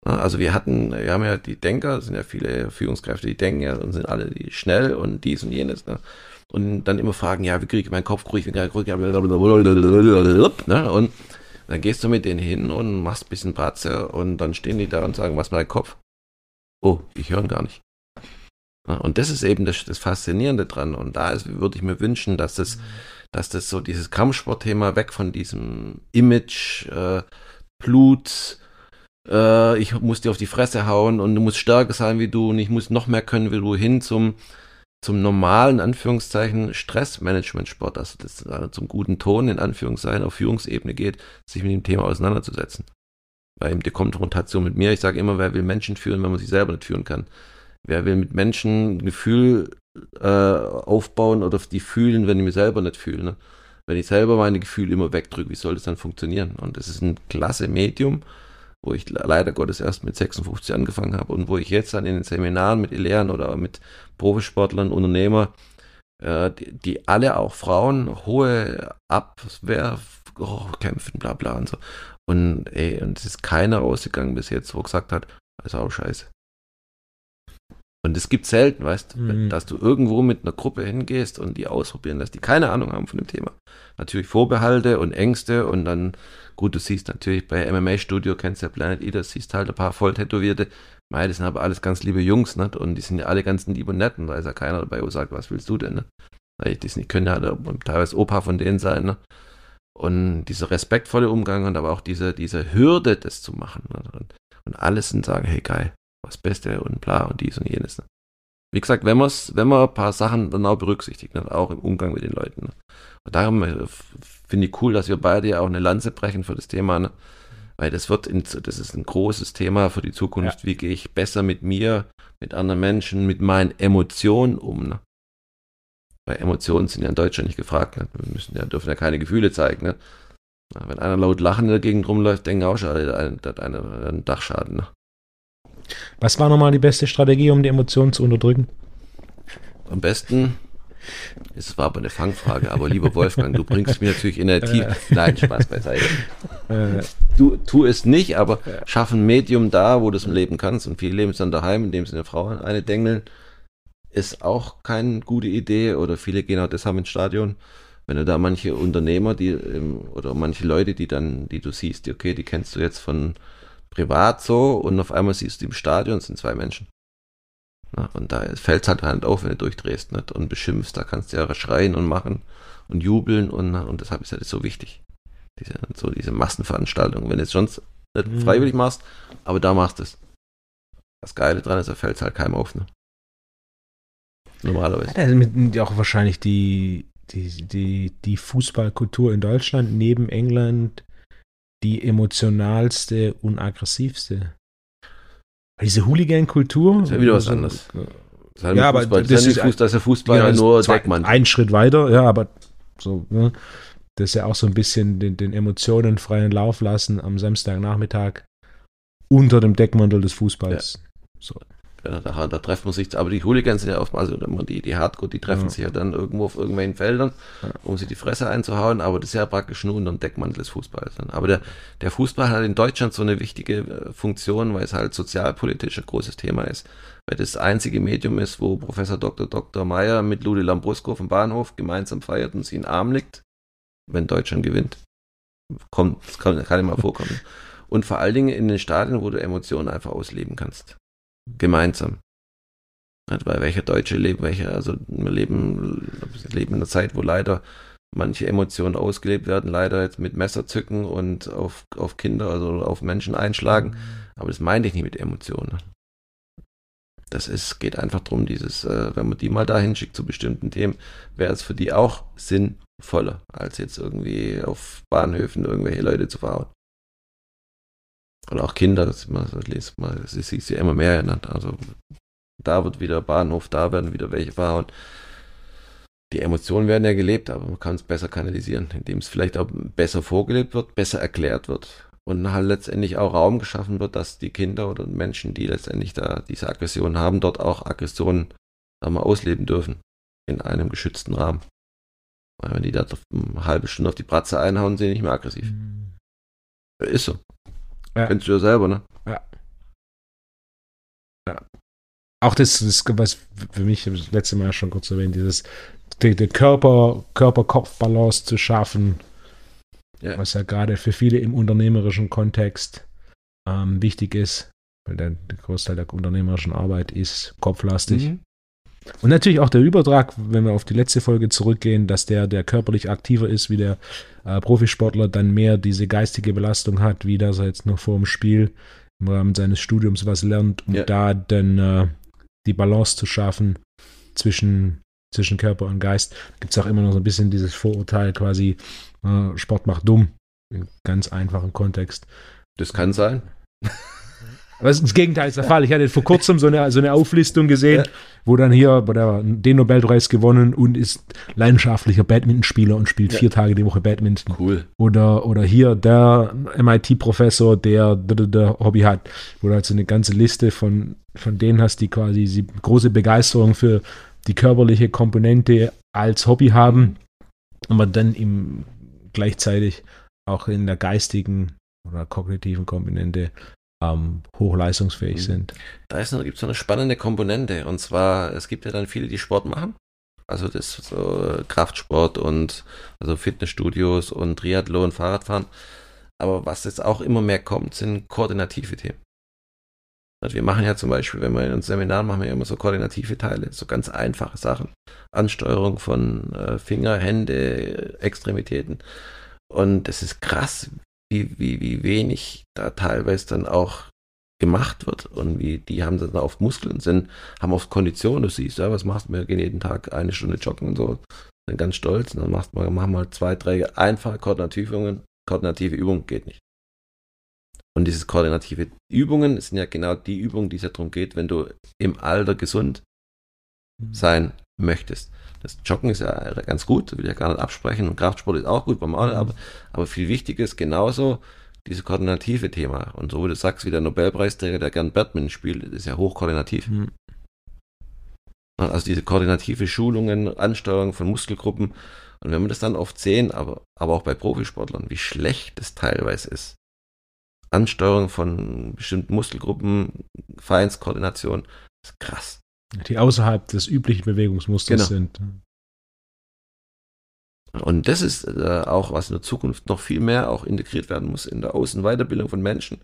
Also wir hatten, wir haben ja die Denker, sind ja viele Führungskräfte, die denken ja und sind alle die schnell und dies und jenes. Ne? Und dann immer fragen, ja, wie kriege ich meinen Kopf ruhig, wie kriege ich ne? Und dann gehst du mit denen hin und machst ein bisschen Bratze und dann stehen die da und sagen, was mein Kopf? Oh, ich höre gar nicht. Und das ist eben das, das Faszinierende dran. Und da ist, würde ich mir wünschen, dass das, dass das so dieses Kampfsportthema weg von diesem Image, äh, Blut, äh, ich muss dir auf die Fresse hauen und du musst stärker sein wie du und ich muss noch mehr können wie du hin zum, zum normalen, Anführungszeichen, Stressmanagement-Sport, also das also zum guten Ton, in Anführungszeichen, auf Führungsebene geht, sich mit dem Thema auseinanderzusetzen. Weil eben die Konfrontation mit mir, ich sage immer, wer will Menschen führen, wenn man sich selber nicht führen kann. Wer will mit Menschen ein Gefühl äh, aufbauen oder die fühlen, wenn ich mich selber nicht fühle? Ne? Wenn ich selber meine Gefühle immer wegdrücke, wie soll das dann funktionieren? Und das ist ein klasse Medium, wo ich leider Gottes erst mit 56 angefangen habe und wo ich jetzt dann in den Seminaren mit Lehrern oder mit Profisportlern, Unternehmer, äh, die, die, alle auch Frauen hohe Abwehr oh, kämpfen, bla bla und so. Und ey, und es ist keiner rausgegangen bis jetzt, wo gesagt hat, ist auch scheiße. Und es gibt selten, weißt du, mhm. dass du irgendwo mit einer Gruppe hingehst und die ausprobieren lässt, die keine Ahnung haben von dem Thema. Natürlich Vorbehalte und Ängste und dann, gut, du siehst natürlich bei MMA-Studio, kennst ja Planet Eater, siehst halt ein paar voll tätowierte, mei, das sind aber alles ganz liebe Jungs, ne? Und die sind ja alle ganz lieb und nett und da ist ja keiner dabei, wo sagt, was willst du denn, ne? Weil die sind, können ja teilweise Opa von denen sein, ne? Und dieser respektvolle Umgang und aber auch diese, diese Hürde, das zu machen. Ne? Und, und alles sind sagen, hey geil, was Beste und bla und dies und jenes. Ne? Wie gesagt, wenn, man's, wenn man ein paar Sachen dann auch berücksichtigt, ne? auch im Umgang mit den Leuten. Ne? Und darum äh, finde ich cool, dass wir beide ja auch eine Lanze brechen für das Thema, ne? weil das wird, in, das ist ein großes Thema für die Zukunft. Ja. Wie gehe ich besser mit mir, mit anderen Menschen, mit meinen Emotionen um? Ne? Weil Emotionen sind ja in Deutschland nicht gefragt. Ne? Wir müssen ja, dürfen ja keine Gefühle zeigen. Wenn einer laut lachen in der Gegend rumläuft, denken auch schon, der hat einen Dachschaden. Was war nochmal die beste Strategie, um die Emotionen zu unterdrücken? Am besten, es war aber eine Fangfrage, aber lieber Wolfgang, du bringst mich natürlich in der Tiefe. Nein, Spaß beiseite. Du tu es nicht, aber schaff ein Medium da, wo du es leben kannst. Und viele leben es dann daheim, indem sie eine Frau eine dengeln. Ist auch keine gute Idee. Oder viele gehen auch deshalb ins Stadion. Wenn du da manche Unternehmer, die ähm, oder manche Leute, die dann, die du siehst, die, okay, die kennst du jetzt von privat so und auf einmal siehst du im Stadion sind zwei Menschen. Na, und da fällt es halt halt auf, wenn du durchdrehst nicht? und beschimpfst, da kannst du ja schreien und machen und jubeln und, und deshalb ist ja das so wichtig. Diese, so diese Massenveranstaltung. Wenn du es sonst nicht mhm. freiwillig machst, aber da machst du es. Das Geile dran ist, da fällt es halt keinem auf. Ne? Normalerweise. Ja, damit auch wahrscheinlich die, die, die, die Fußballkultur in Deutschland neben England die emotionalste und aggressivste. Diese Hooligan-Kultur. Ist ja wieder was also, anderes. Das ja, aber das, das, ist, Fußball, das ist ja Fußball genau, nur Deckmann. Ein Schritt weiter, ja, aber so, ne, das ist ja auch so ein bisschen den, den Emotionen freien Lauf lassen am Samstagnachmittag unter dem Deckmantel des Fußballs. Ja. So. Ja, da, da treffen man sich, aber die Hooligans sind ja oftmals, also die, die Hardcore, die treffen ja. sich ja dann irgendwo auf irgendwelchen Feldern, um sich die Fresse einzuhauen, aber das ist ja praktisch nur unter dem Deckmantel des Fußballs. Aber der, der Fußball hat in Deutschland so eine wichtige äh, Funktion, weil es halt sozialpolitisch ein großes Thema ist. Weil das einzige Medium ist, wo Professor Dr. Dr. Meyer mit Ludi Lambrusco vom Bahnhof gemeinsam feiert und sie in den Arm liegt, wenn Deutschland gewinnt. Kommt, das kann, kann immer vorkommen. Und vor allen Dingen in den Stadien, wo du Emotionen einfach ausleben kannst gemeinsam. Weil welcher Deutsche lebt, welcher, also wir leben, wir leben in einer Zeit, wo leider manche Emotionen ausgelebt werden, leider jetzt mit Messerzücken und auf, auf Kinder, also auf Menschen einschlagen. Aber das meine ich nicht mit Emotionen. Das ist, geht einfach darum, dieses, äh, wenn man die mal dahin schickt zu bestimmten Themen, wäre es für die auch sinnvoller, als jetzt irgendwie auf Bahnhöfen irgendwelche Leute zu verhauen. Oder auch Kinder, das, das liest man, das ist ja immer mehr genannt. Also da wird wieder Bahnhof, da werden wieder welche verhauen. Die Emotionen werden ja gelebt, aber man kann es besser kanalisieren, indem es vielleicht auch besser vorgelebt wird, besser erklärt wird und halt letztendlich auch Raum geschaffen wird, dass die Kinder oder Menschen, die letztendlich da diese Aggression haben, dort auch Aggressionen da mal ausleben dürfen in einem geschützten Rahmen. Weil wenn die da eine halbe Stunde auf die Bratze einhauen, sind die nicht mehr aggressiv. Mhm. Ist so. Ja. Kennst du ja selber, ne? Ja. Ja. Auch das, das was für mich das letzte Mal schon kurz erwähnt, dieses die, die Körper, Körper-Kopf-Balance zu schaffen, ja. was ja gerade für viele im unternehmerischen Kontext ähm, wichtig ist, weil der, der, Großteil der unternehmerischen Arbeit ist kopflastig. Mhm. Und natürlich auch der Übertrag, wenn wir auf die letzte Folge zurückgehen, dass der, der körperlich aktiver ist wie der äh, Profisportler, dann mehr diese geistige Belastung hat, wie das er jetzt noch vor dem Spiel im Rahmen seines Studiums was lernt, um ja. da dann äh, die Balance zu schaffen zwischen, zwischen Körper und Geist. Gibt es auch immer noch so ein bisschen dieses Vorurteil quasi, äh, Sport macht dumm, in ganz einfachen Kontext. Das kann sein. Aber das Gegenteil ist der Fall. Ich hatte vor kurzem so eine, so eine Auflistung gesehen, ja. wo dann hier bei der, den Nobelpreis gewonnen und ist leidenschaftlicher Badmintonspieler und spielt ja. vier Tage die Woche Badminton. Cool. Oder, oder hier der MIT-Professor, der, der, der, Hobby hat, wo du halt so eine ganze Liste von, von denen hast, die quasi die große Begeisterung für die körperliche Komponente als Hobby haben, aber dann im gleichzeitig auch in der geistigen oder kognitiven Komponente ähm, hochleistungsfähig mhm. sind. Da gibt es so eine spannende Komponente und zwar, es gibt ja dann viele, die Sport machen. Also das so Kraftsport und also Fitnessstudios und Triathlon, Fahrradfahren. Aber was jetzt auch immer mehr kommt, sind koordinative Themen. Also wir machen ja zum Beispiel, wenn wir in uns Seminaren machen, wir ja immer so koordinative Teile, so ganz einfache Sachen. Ansteuerung von äh, Finger, Hände, Extremitäten. Und es ist krass, wie, wie, wie wenig da teilweise dann auch gemacht wird und wie die haben dann oft Muskeln, sind, haben oft Konditionen, du siehst, ja, was machst du, wir gehen jeden Tag eine Stunde joggen und so, sind ganz stolz und dann machst man, machen mal zwei, drei einfache koordinative Übungen, koordinative Übungen geht nicht. Und diese koordinative Übungen sind ja genau die Übungen, die es ja darum geht, wenn du im Alter gesund mhm. sein möchtest. Das Joggen ist ja ganz gut, will ich ja gar nicht absprechen. Und Kraftsport ist auch gut beim Auto, aber, aber viel wichtiger ist genauso dieses koordinative Thema. Und so wie du sagst, wie der Nobelpreisträger, der gern Badminton spielt, ist ja hochkoordinativ. Mhm. Also diese koordinative Schulungen, Ansteuerung von Muskelgruppen. Und wenn wir das dann oft sehen, aber, aber auch bei Profisportlern, wie schlecht es teilweise ist. Ansteuerung von bestimmten Muskelgruppen, Feinskoordination, ist krass. Die außerhalb des üblichen Bewegungsmusters genau. sind. Und das ist äh, auch, was in der Zukunft noch viel mehr auch integriert werden muss in der Außenweiterbildung von Menschen.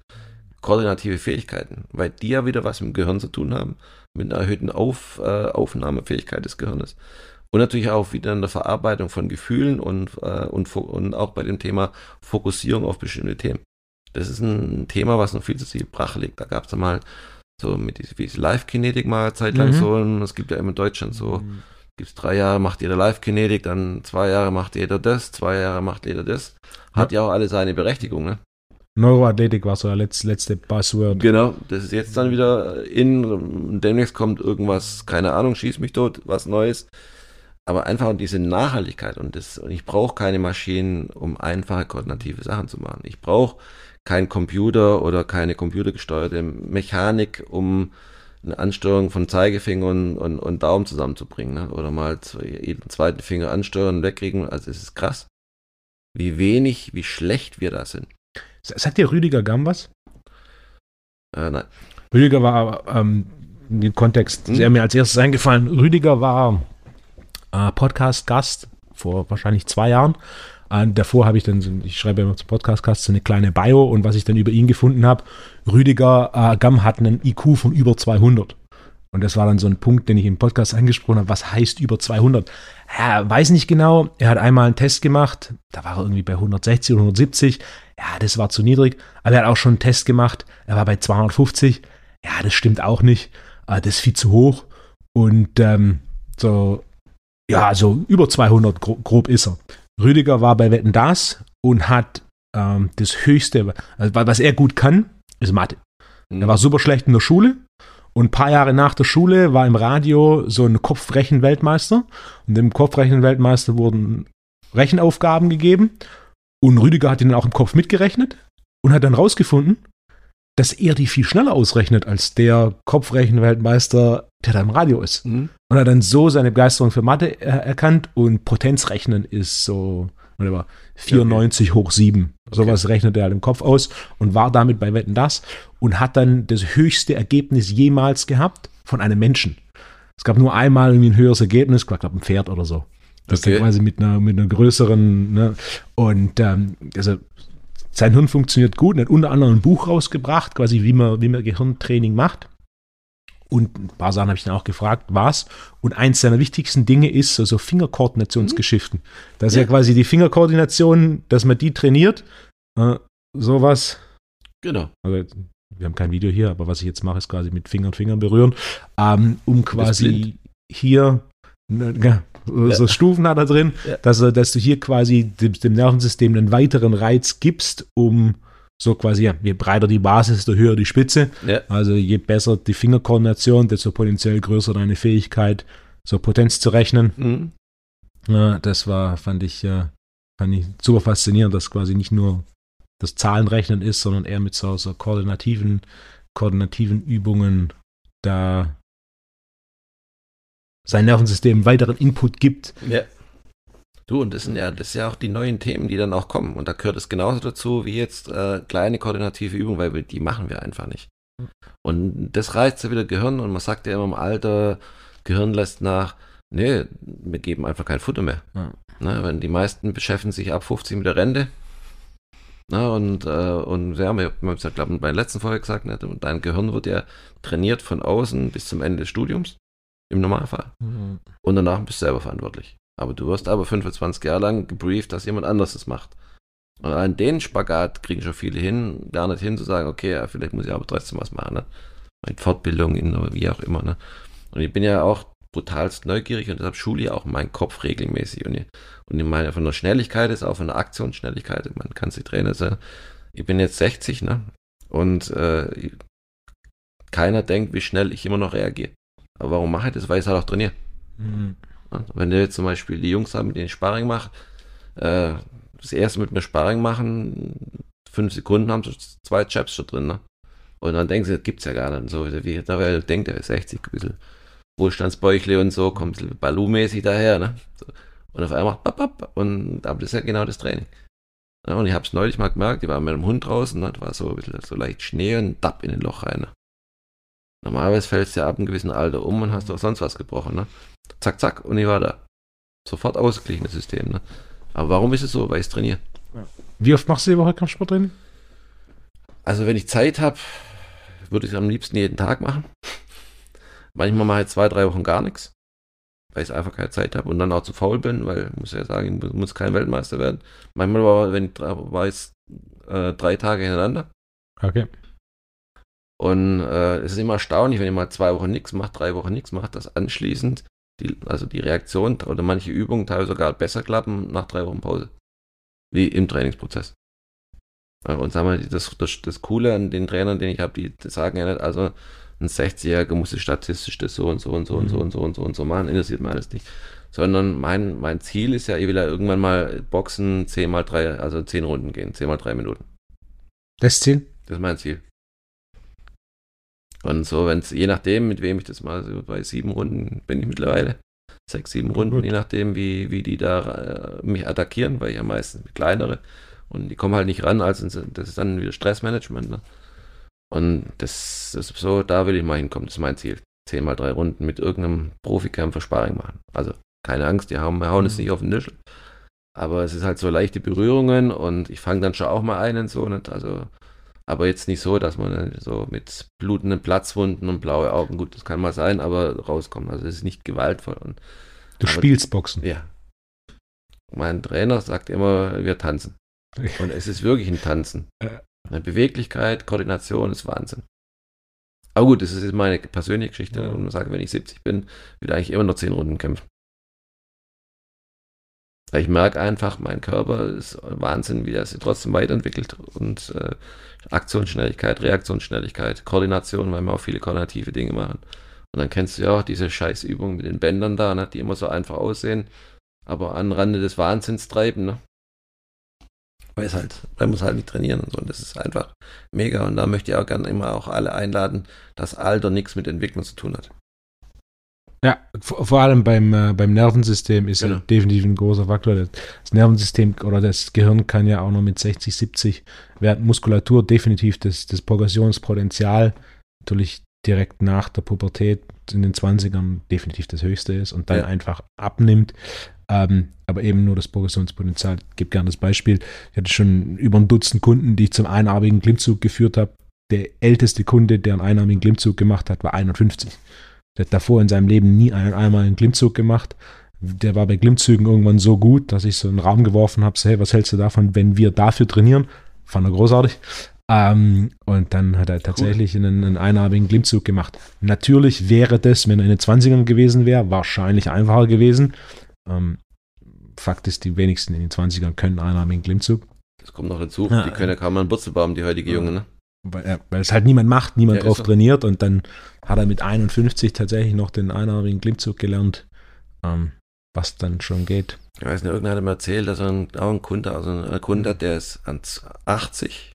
Koordinative Fähigkeiten, weil die ja wieder was mit dem Gehirn zu tun haben, mit einer erhöhten Auf, äh, Aufnahmefähigkeit des Gehirnes. Und natürlich auch wieder in der Verarbeitung von Gefühlen und, äh, und, und auch bei dem Thema Fokussierung auf bestimmte Themen. Das ist ein Thema, was noch viel zu viel brach liegt. Da gab es mal so mit wie Live-Kinetik mal zeitlang mhm. so. Und es gibt ja immer in Deutschland so, mhm. gibt es drei Jahre macht jeder Live-Kinetik, dann zwei Jahre macht jeder das, zwei Jahre macht jeder das. Hat ja, ja auch alle seine Berechtigung, ne? Neuroathletik war so der letzte, letzte Buzzword. Genau, das ist jetzt dann wieder in, demnächst kommt irgendwas, keine Ahnung, schieß mich tot, was Neues. Aber einfach diese Nachhaltigkeit und das, und ich brauche keine Maschinen, um einfache koordinative Sachen zu machen. Ich brauche kein Computer oder keine computergesteuerte Mechanik, um eine Ansteuerung von Zeigefinger und, und, und Daumen zusammenzubringen. Ne? Oder mal jeden zweiten Finger ansteuern und wegkriegen. Also es ist krass, wie wenig, wie schlecht wir da sind. Sagt dir Rüdiger Gamm was? Äh, nein. Rüdiger war ähm, dem Kontext hm? sehr mir als erstes eingefallen. Rüdiger war äh, Podcast-Gast vor wahrscheinlich zwei Jahren. Äh, davor habe ich dann, ich schreibe immer zum Podcast-Gast so eine kleine Bio und was ich dann über ihn gefunden habe, Rüdiger äh, Gamm hat einen IQ von über 200. Und das war dann so ein Punkt, den ich im Podcast angesprochen habe. Was heißt über 200? Er weiß nicht genau. Er hat einmal einen Test gemacht. Da war er irgendwie bei 160 oder 170. Ja, das war zu niedrig. Aber er hat auch schon einen Test gemacht. Er war bei 250. Ja, das stimmt auch nicht. Äh, das ist viel zu hoch. Und ähm, so, ja, so über 200 grob, grob ist er. Rüdiger war bei Wetten Das und hat ähm, das höchste, also, was er gut kann, ist Mathe. Mhm. Er war super schlecht in der Schule und ein paar Jahre nach der Schule war im Radio so ein Kopfrechenweltmeister und dem Kopfrechenweltmeister wurden Rechenaufgaben gegeben und Rüdiger hat ihn dann auch im Kopf mitgerechnet und hat dann rausgefunden, dass er die viel schneller ausrechnet als der Kopfrechenweltmeister, der da im Radio ist. Mhm. Und hat dann so seine Begeisterung für Mathe er erkannt und Potenzrechnen ist so, whatever, 94 okay. hoch 7. Okay. Sowas rechnet er halt im Kopf aus und war damit bei Wetten das und hat dann das höchste Ergebnis jemals gehabt von einem Menschen. Es gab nur einmal irgendwie ein höheres Ergebnis, ich glaube ein Pferd oder so. Das okay. quasi mit einer, mit einer größeren, ne? Und ähm, also sein Hirn funktioniert gut und hat unter anderem ein Buch rausgebracht, quasi wie man, wie man Gehirntraining macht. Und ein paar Sachen habe ich dann auch gefragt, was. Und eins seiner wichtigsten Dinge ist so, so Fingerkoordinationsgeschichten. Das ist ja. ja. quasi die Fingerkoordination, dass man die trainiert. Äh, sowas. Genau. Also, wir haben kein Video hier, aber was ich jetzt mache, ist quasi mit Fingern Fingern berühren, ähm, um quasi hier so ja. Stufen hat er drin, ja. dass, dass du hier quasi dem, dem, Nervensystem einen weiteren Reiz gibst, um so quasi, ja, je breiter die Basis, desto höher die Spitze. Ja. Also je besser die Fingerkoordination, desto potenziell größer deine Fähigkeit, so Potenz zu rechnen. Mhm. Ja, das war, fand ich, fand ich super faszinierend, dass quasi nicht nur das Zahlenrechnen ist, sondern eher mit so, so koordinativen, koordinativen Übungen da sein Nervensystem weiteren Input gibt. Ja. Du, und das sind ja, das sind ja auch die neuen Themen, die dann auch kommen. Und da gehört es genauso dazu wie jetzt äh, kleine koordinative Übungen, weil wir, die machen wir einfach nicht. Und das reizt ja wieder Gehirn und man sagt ja immer im Alter, Gehirn lässt nach. Nee, wir geben einfach kein Futter mehr. Ja. Ne, wenn die meisten beschäftigen sich ab 50 mit der Rente. Na, und, äh, und ja, wir haben es ja, glaube ich, bei der letzten Folge gesagt, ne, dein Gehirn wird ja trainiert von außen bis zum Ende des Studiums. Im Normalfall. Mhm. Und danach bist du selber verantwortlich. Aber du wirst aber 25 Jahre lang gebrieft, dass jemand anderes das macht. Und an den Spagat kriegen schon viele hin, gar nicht hin zu sagen, okay, ja, vielleicht muss ich aber trotzdem was machen. Ne? Mit Fortbildung, in, wie auch immer. Ne? Und ich bin ja auch brutalst neugierig und deshalb schule ich auch meinen Kopf regelmäßig. Und ich, und ich meine, von der Schnelligkeit ist auch von der Aktionsschnelligkeit, man kann sich Trainer sein. Ich bin jetzt 60, ne? Und äh, keiner denkt, wie schnell ich immer noch reagiere. Aber warum mache ich das? Weil ich es halt auch trainiere. Mhm. Wenn du jetzt zum Beispiel die Jungs haben, mit denen ich Sparring mache, äh, das erste mit mir Sparring machen, fünf Sekunden haben sie zwei Chaps schon drin, ne? Und dann denken sie, das gibt's ja gar nicht. So, wie da denkt, er ist 60, ein bisschen Wohlstandsbäuchle und so, kommt ein bisschen Balu-mäßig daher, ne? So. Und auf einmal bap, bap, und aber das ist ja genau das Training. Ja, und ich habe es neulich mal gemerkt, die waren mit dem Hund draußen, ne? da war so ein bisschen so leicht Schnee und dapp in den Loch rein. Ne? Normalerweise fällst du ja ab einem gewissen Alter um und hast doch sonst was gebrochen, ne? Zack, zack, und ich war da. Sofort ausgeglichenes System, ne? Aber warum ist es so? Weil ich trainiere. Wie oft machst du die Woche Kampfsport drin? Also, wenn ich Zeit habe, würde ich es am liebsten jeden Tag machen. Manchmal mache ich zwei, drei Wochen gar nichts, weil ich einfach keine Zeit habe und dann auch zu faul bin, weil ich muss ja sagen, ich muss kein Weltmeister werden. Manchmal war, wenn ich, war es äh, drei Tage hintereinander. Okay. Und äh, es ist immer erstaunlich, wenn ihr mal zwei Wochen nichts macht, drei Wochen nichts macht, dass anschließend die, also die Reaktion oder manche Übungen teilweise sogar besser klappen nach drei Wochen Pause. Wie im Trainingsprozess. Und sagen wir, das, das, das Coole an den Trainern, den ich habe, die, sagen ja nicht, also ein 60-Jähriger muss statistisch das so und so und so und so und so und so und so machen, interessiert mir alles nicht. Sondern mein, mein Ziel ist ja, ich will ja irgendwann mal Boxen 10 mal 3, also 10 Runden gehen, 10 mal 3 Minuten. Das Ziel? Das ist mein Ziel. Und so, wenn es, je nachdem, mit wem ich das mal, so bei sieben Runden bin ich mittlerweile, sechs, sieben Runden, je nachdem, wie, wie die da äh, mich attackieren, weil ich ja meistens kleinere und die kommen halt nicht ran, also das ist dann wieder Stressmanagement. Ne? Und das, das ist so, da will ich mal hinkommen, das ist mein Ziel. Zehn mal drei Runden mit irgendeinem Profikämpfer Sparring machen. Also keine Angst, die hauen, hauen es mhm. nicht auf den Nischel. Aber es ist halt so leichte Berührungen und ich fange dann schon auch mal einen so, nicht? Also aber jetzt nicht so, dass man so mit blutenden Platzwunden und blaue Augen, gut, das kann mal sein, aber rauskommen. Also es ist nicht gewaltvoll. Und, du spielst Boxen. Ja. Mein Trainer sagt immer, wir tanzen. Und es ist wirklich ein Tanzen. Eine Beweglichkeit, Koordination ist Wahnsinn. Aber gut, das ist meine persönliche Geschichte. Und man sagt, wenn ich 70 bin, will ich eigentlich immer noch 10 Runden kämpfen. Ich merke einfach, mein Körper ist Wahnsinn, wie er sich trotzdem weiterentwickelt. Und äh, Aktionsschnelligkeit, Reaktionsschnelligkeit, Koordination, weil wir auch viele koordinative Dinge machen. Und dann kennst du ja auch diese Scheißübungen mit den Bändern da, ne, die immer so einfach aussehen, aber an Rande des Wahnsinns treiben. Ne? Weil es halt, man muss halt nicht trainieren und so. Und das ist einfach mega. Und da möchte ich auch gerne immer auch alle einladen, dass Alter nichts mit Entwicklung zu tun hat. Ja, vor allem beim, äh, beim Nervensystem ist genau. ja definitiv ein großer Faktor. Das Nervensystem oder das Gehirn kann ja auch noch mit 60, 70, während Muskulatur definitiv das, das Progressionspotenzial natürlich direkt nach der Pubertät in den 20ern definitiv das höchste ist und dann ja. einfach abnimmt. Ähm, aber eben nur das Progressionspotenzial. Ich gebe gerne das Beispiel. Ich hatte schon über ein Dutzend Kunden, die ich zum einarmigen Klimmzug geführt habe. Der älteste Kunde, der einen einarmigen Klimmzug gemacht hat, war 51. Der hat davor in seinem Leben nie einen einmaligen Klimmzug gemacht. Der war bei Klimmzügen irgendwann so gut, dass ich so einen Raum geworfen habe, so, hey, was hältst du davon, wenn wir dafür trainieren? Fand er großartig. Ähm, und dann hat er tatsächlich cool. einen, einen einarmigen Klimmzug gemacht. Natürlich wäre das, wenn er in den 20ern gewesen wäre, wahrscheinlich einfacher gewesen. Ähm, Fakt ist, die wenigsten in den 20ern können einen einarmigen Klimmzug. Das kommt noch dazu. Ja, die können ja kaum einen Butzelbaum, die heutige Junge, ne? Weil, weil es halt niemand macht, niemand ja, drauf so. trainiert und dann hat er mit 51 tatsächlich noch den einarmigen Klimmzug gelernt, ähm, was dann schon geht. Ich weiß nicht, irgendwer hat mir erzählt, dass er ein, auch ein Kunde, also ein Kunde hat, der ist an 80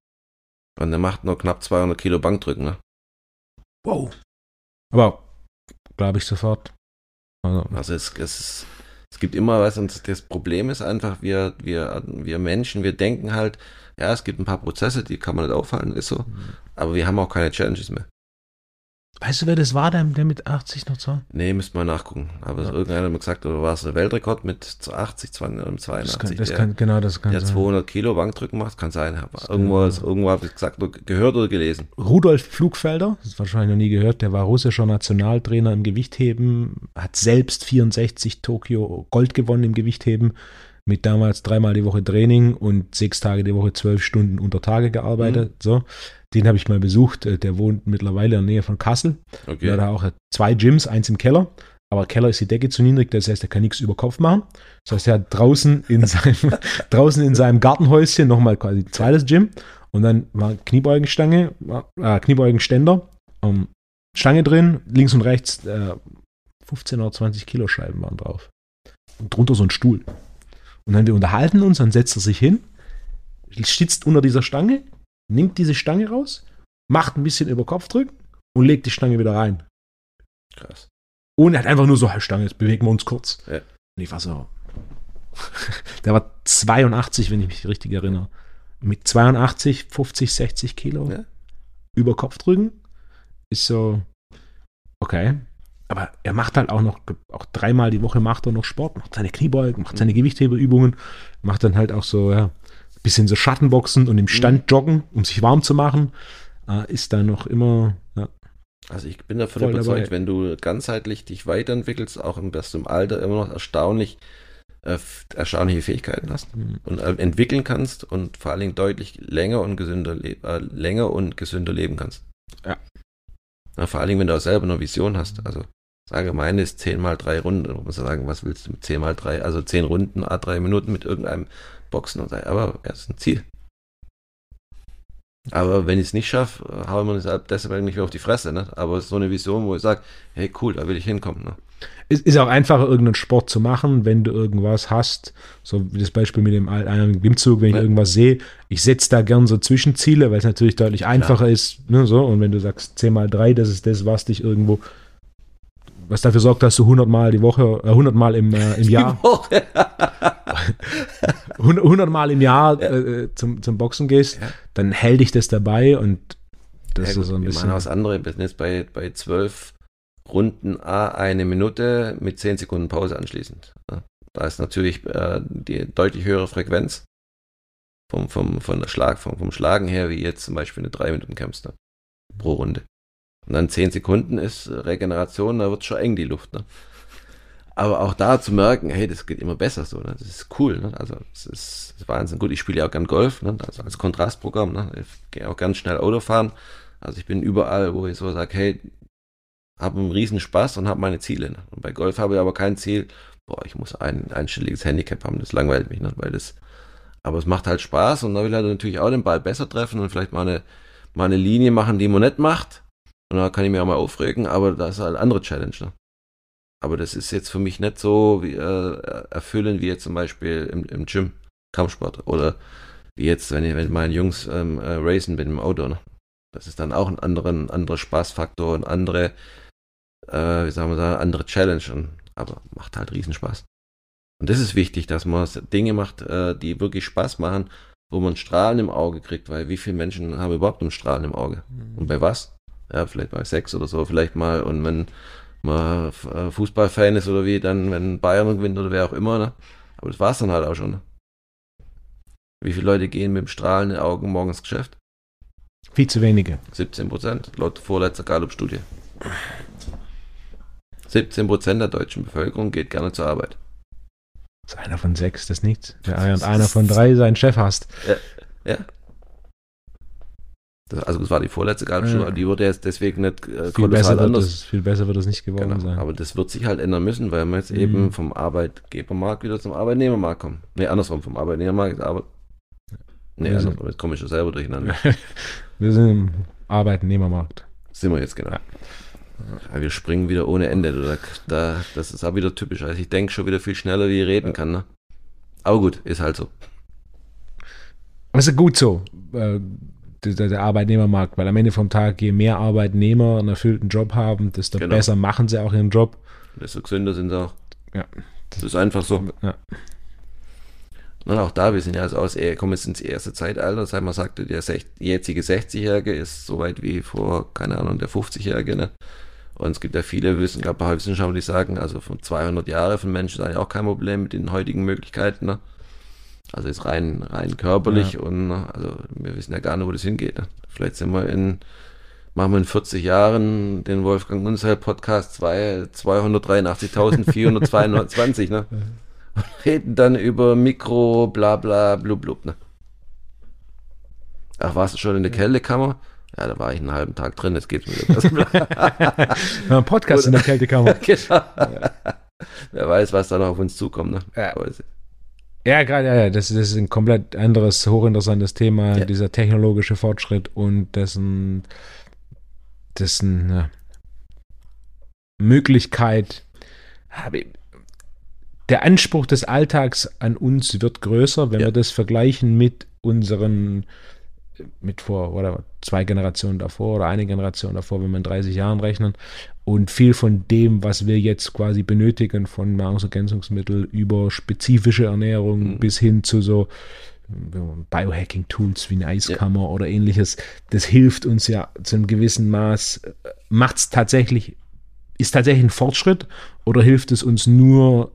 und der macht nur knapp 200 Kilo Bankdrücken, ne? Wow. Aber glaube ich sofort. Also, also es, es, ist, es gibt immer was und das Problem ist einfach, wir, wir, wir Menschen, wir denken halt, ja, es gibt ein paar Prozesse, die kann man nicht aufhalten, ist so. Mhm. Aber wir haben auch keine Challenges mehr. Weißt du, wer das war, der, der mit 80 noch so? Nee, müsste man nachgucken. Aber ja. irgendeiner hat mir gesagt, oder war es ein Weltrekord mit 80, 82? Das kann, das der, kann, genau, das kann der sein. 200 Kilo Bankdrücken macht, kann sein. Aber irgendwo, ist, irgendwo habe ich gesagt, gehört oder gelesen. Rudolf Flugfelder, das ist wahrscheinlich noch nie gehört, der war russischer Nationaltrainer im Gewichtheben, hat selbst 64 Tokio Gold gewonnen im Gewichtheben, mit damals dreimal die Woche Training und sechs Tage die Woche zwölf Stunden unter Tage gearbeitet. Mhm. So, den habe ich mal besucht. Äh, der wohnt mittlerweile in der Nähe von Kassel. Okay. Der hat auch zwei Gyms, eins im Keller. Aber Keller ist die Decke zu niedrig, das heißt, er kann nichts über Kopf machen. Das heißt, er hat draußen in seinem, draußen in seinem Gartenhäuschen nochmal quasi ein zweites Gym. Und dann war Kniebeugenstange, äh, Kniebeugenständer, ähm, Stange drin, links und rechts äh, 15 oder 20 Kilo Scheiben waren drauf. Und drunter so ein Stuhl. Und dann wir unterhalten uns, dann setzt er sich hin, stützt unter dieser Stange, nimmt diese Stange raus, macht ein bisschen über Kopf drücken und legt die Stange wieder rein. Krass. Und er hat einfach nur so, Stange, jetzt bewegen wir uns kurz. Ja. Und ich war so. Der war 82, wenn ich mich richtig erinnere. Mit 82, 50, 60 Kilo ja. über Kopf drücken ist so, okay, aber er macht halt auch noch, auch dreimal die Woche macht er noch Sport, macht seine Kniebeugen, macht seine Gewichthebeübungen, macht dann halt auch so, ja, ein bisschen so Schattenboxen und im Stand mhm. joggen, um sich warm zu machen, äh, ist da noch immer, ja. Also ich bin davon überzeugt, dabei. wenn du ganzheitlich dich weiterentwickelst, auch im besten Alter immer noch erstaunlich äh, erstaunliche Fähigkeiten hast mhm. und äh, entwickeln kannst und vor allen Dingen deutlich länger und gesünder, äh, länger und gesünder leben kannst. Ja. Na, vor allen Dingen, wenn du auch selber eine Vision hast. Also sage, meine ist 10 mal 3 Runden. Da muss man sagen, was willst du mit 10 mal 3? Also 10 Runden, a 3 Minuten mit irgendeinem Boxen und. Aber er ist ein Ziel. Aber wenn ich es nicht schaffe, haue ich mir deshalb nicht mehr auf die Fresse. Ne? Aber es ist so eine Vision, wo ich sage, hey cool, da will ich hinkommen. Ne? Es ist auch einfacher, irgendeinen Sport zu machen, wenn du irgendwas hast. So wie das Beispiel mit dem einen Klimmzug, wenn ich ja. irgendwas sehe. Ich setze da gern so Zwischenziele, weil es natürlich deutlich einfacher Klar. ist. Ne, so. Und wenn du sagst 10 mal 3, das ist das, was dich irgendwo was dafür sorgt, dass du 100 Mal die Woche, äh, 100 Mal im, äh, im Jahr, 100 Mal im Jahr äh, zum, zum Boxen gehst, ja. dann hält dich das dabei und das ja, ist so ein bisschen. Ich meine, was andere, wir sind jetzt bei, bei 12 Runden A eine Minute mit 10 Sekunden Pause anschließend. Da ist natürlich äh, die deutlich höhere Frequenz vom, vom, von der Schlag, vom, vom Schlagen her, wie jetzt zum Beispiel eine 3 Minuten kämpfst ne? pro Runde. Und dann zehn Sekunden ist Regeneration, da wird schon eng die Luft. Ne? Aber auch da zu merken, hey, das geht immer besser so, ne? das ist cool. Ne? Also es ist, ist Wahnsinn. Gut, ich spiele ja auch gern Golf, ne? also als Kontrastprogramm. Ne? Ich gehe auch ganz schnell Auto fahren. Also ich bin überall, wo ich so sage, hey, habe einen riesen Spaß und habe meine Ziele. Ne? Und bei Golf habe ich aber kein Ziel, boah, ich muss ein einstelliges Handicap haben, das langweilt mich, ne? weil das, aber es macht halt Spaß und da will er halt natürlich auch den Ball besser treffen und vielleicht mal eine, mal eine Linie machen, die man nicht macht und da kann ich mich auch mal aufregen, aber das ist halt eine andere Challenge. Ne? Aber das ist jetzt für mich nicht so wie, äh, erfüllend wie jetzt zum Beispiel im, im Gym, Kampfsport. Oder wie jetzt, wenn ich mit meinen Jungs ähm, äh, racen bin im Auto. Ne? Das ist dann auch ein anderer, ein anderer Spaßfaktor, ein andere, äh, wie sagen wir sagen, andere Challenge. Und, aber macht halt Riesenspaß. Und das ist wichtig, dass man Dinge macht, äh, die wirklich Spaß machen, wo man Strahlen im Auge kriegt, weil wie viele Menschen haben überhaupt ein Strahlen im Auge? Mhm. Und bei was? Ja, vielleicht bei sechs oder so, vielleicht mal. Und wenn man äh, Fußballfan ist oder wie, dann, wenn Bayern gewinnt oder wer auch immer, ne? Aber das war es dann halt auch schon. Ne? Wie viele Leute gehen mit dem strahlenden Augen morgens ins Geschäft? Viel zu wenige. 17 Prozent, laut vorletzter Gallup-Studie. 17 Prozent der deutschen Bevölkerung geht gerne zur Arbeit. Das ist einer von sechs, das ist nichts. Während einer von drei seinen Chef hast. Ja, ja. Das, also das war die vorletzte Gallup-Studie, ja. die wurde jetzt deswegen nicht äh, viel besser anders. Es, viel besser wird es nicht geworden genau. sein. Aber das wird sich halt ändern müssen, weil wir jetzt mhm. eben vom Arbeitgebermarkt wieder zum Arbeitnehmermarkt kommen. Nee, andersrum, vom Arbeitnehmermarkt aber Nee, also, jetzt komme ich schon selber durcheinander. wir sind im Arbeitnehmermarkt. Sind wir jetzt, genau. Ja. Ja, wir springen wieder ohne Ende. Da, da, das ist auch wieder typisch. Also ich denke schon wieder viel schneller, wie ich reden kann. Ne? Aber gut, ist halt so. Das ist gut so. Äh, der, der, Arbeitnehmermarkt, weil am Ende vom Tag, je mehr Arbeitnehmer einen erfüllten Job haben, desto genau. besser machen sie auch ihren Job. Desto gesünder sind sie auch. Ja. Das ist einfach so. Ja. Und auch da, wir sind ja also aus, kommen jetzt ins erste Zeitalter, das heißt, man sagte, der jetzige 60-Jährige ist so weit wie vor, keine Ahnung, der 50-Jährige, ne? Und es gibt ja viele Wissenschaftler, die sagen, also von 200 Jahren von Menschen ist eigentlich auch kein Problem mit den heutigen Möglichkeiten, ne? Also ist rein, rein körperlich ja. und also wir wissen ja gar nicht, wo das hingeht. Ne? Vielleicht sind wir in, machen wir in 40 Jahren den Wolfgang Unzel Podcast 283.422, ne? Und reden dann über Mikro, bla bla, blub blub, ne? Ach, warst du schon in der Kältekammer? Ja, da war ich einen halben Tag drin, jetzt geht's mir wieder besser. ein Podcast in der Kältekammer. genau. Wer weiß, was da noch auf uns zukommt, ne? Ja. Ja, gerade, ja, das, das, ist ein komplett anderes, hochinteressantes Thema, ja. dieser technologische Fortschritt und dessen, dessen ja, Möglichkeit. Der Anspruch des Alltags an uns wird größer, wenn ja. wir das vergleichen mit unseren, mit vor, oder zwei Generationen davor oder eine Generation davor, wenn wir in 30 Jahren rechnen. Und viel von dem, was wir jetzt quasi benötigen, von Nahrungsergänzungsmitteln über spezifische Ernährung mhm. bis hin zu so Biohacking-Tools wie eine Eiskammer ja. oder ähnliches, das hilft uns ja zu einem gewissen Maß. Macht es tatsächlich, ist tatsächlich ein Fortschritt oder hilft es uns nur,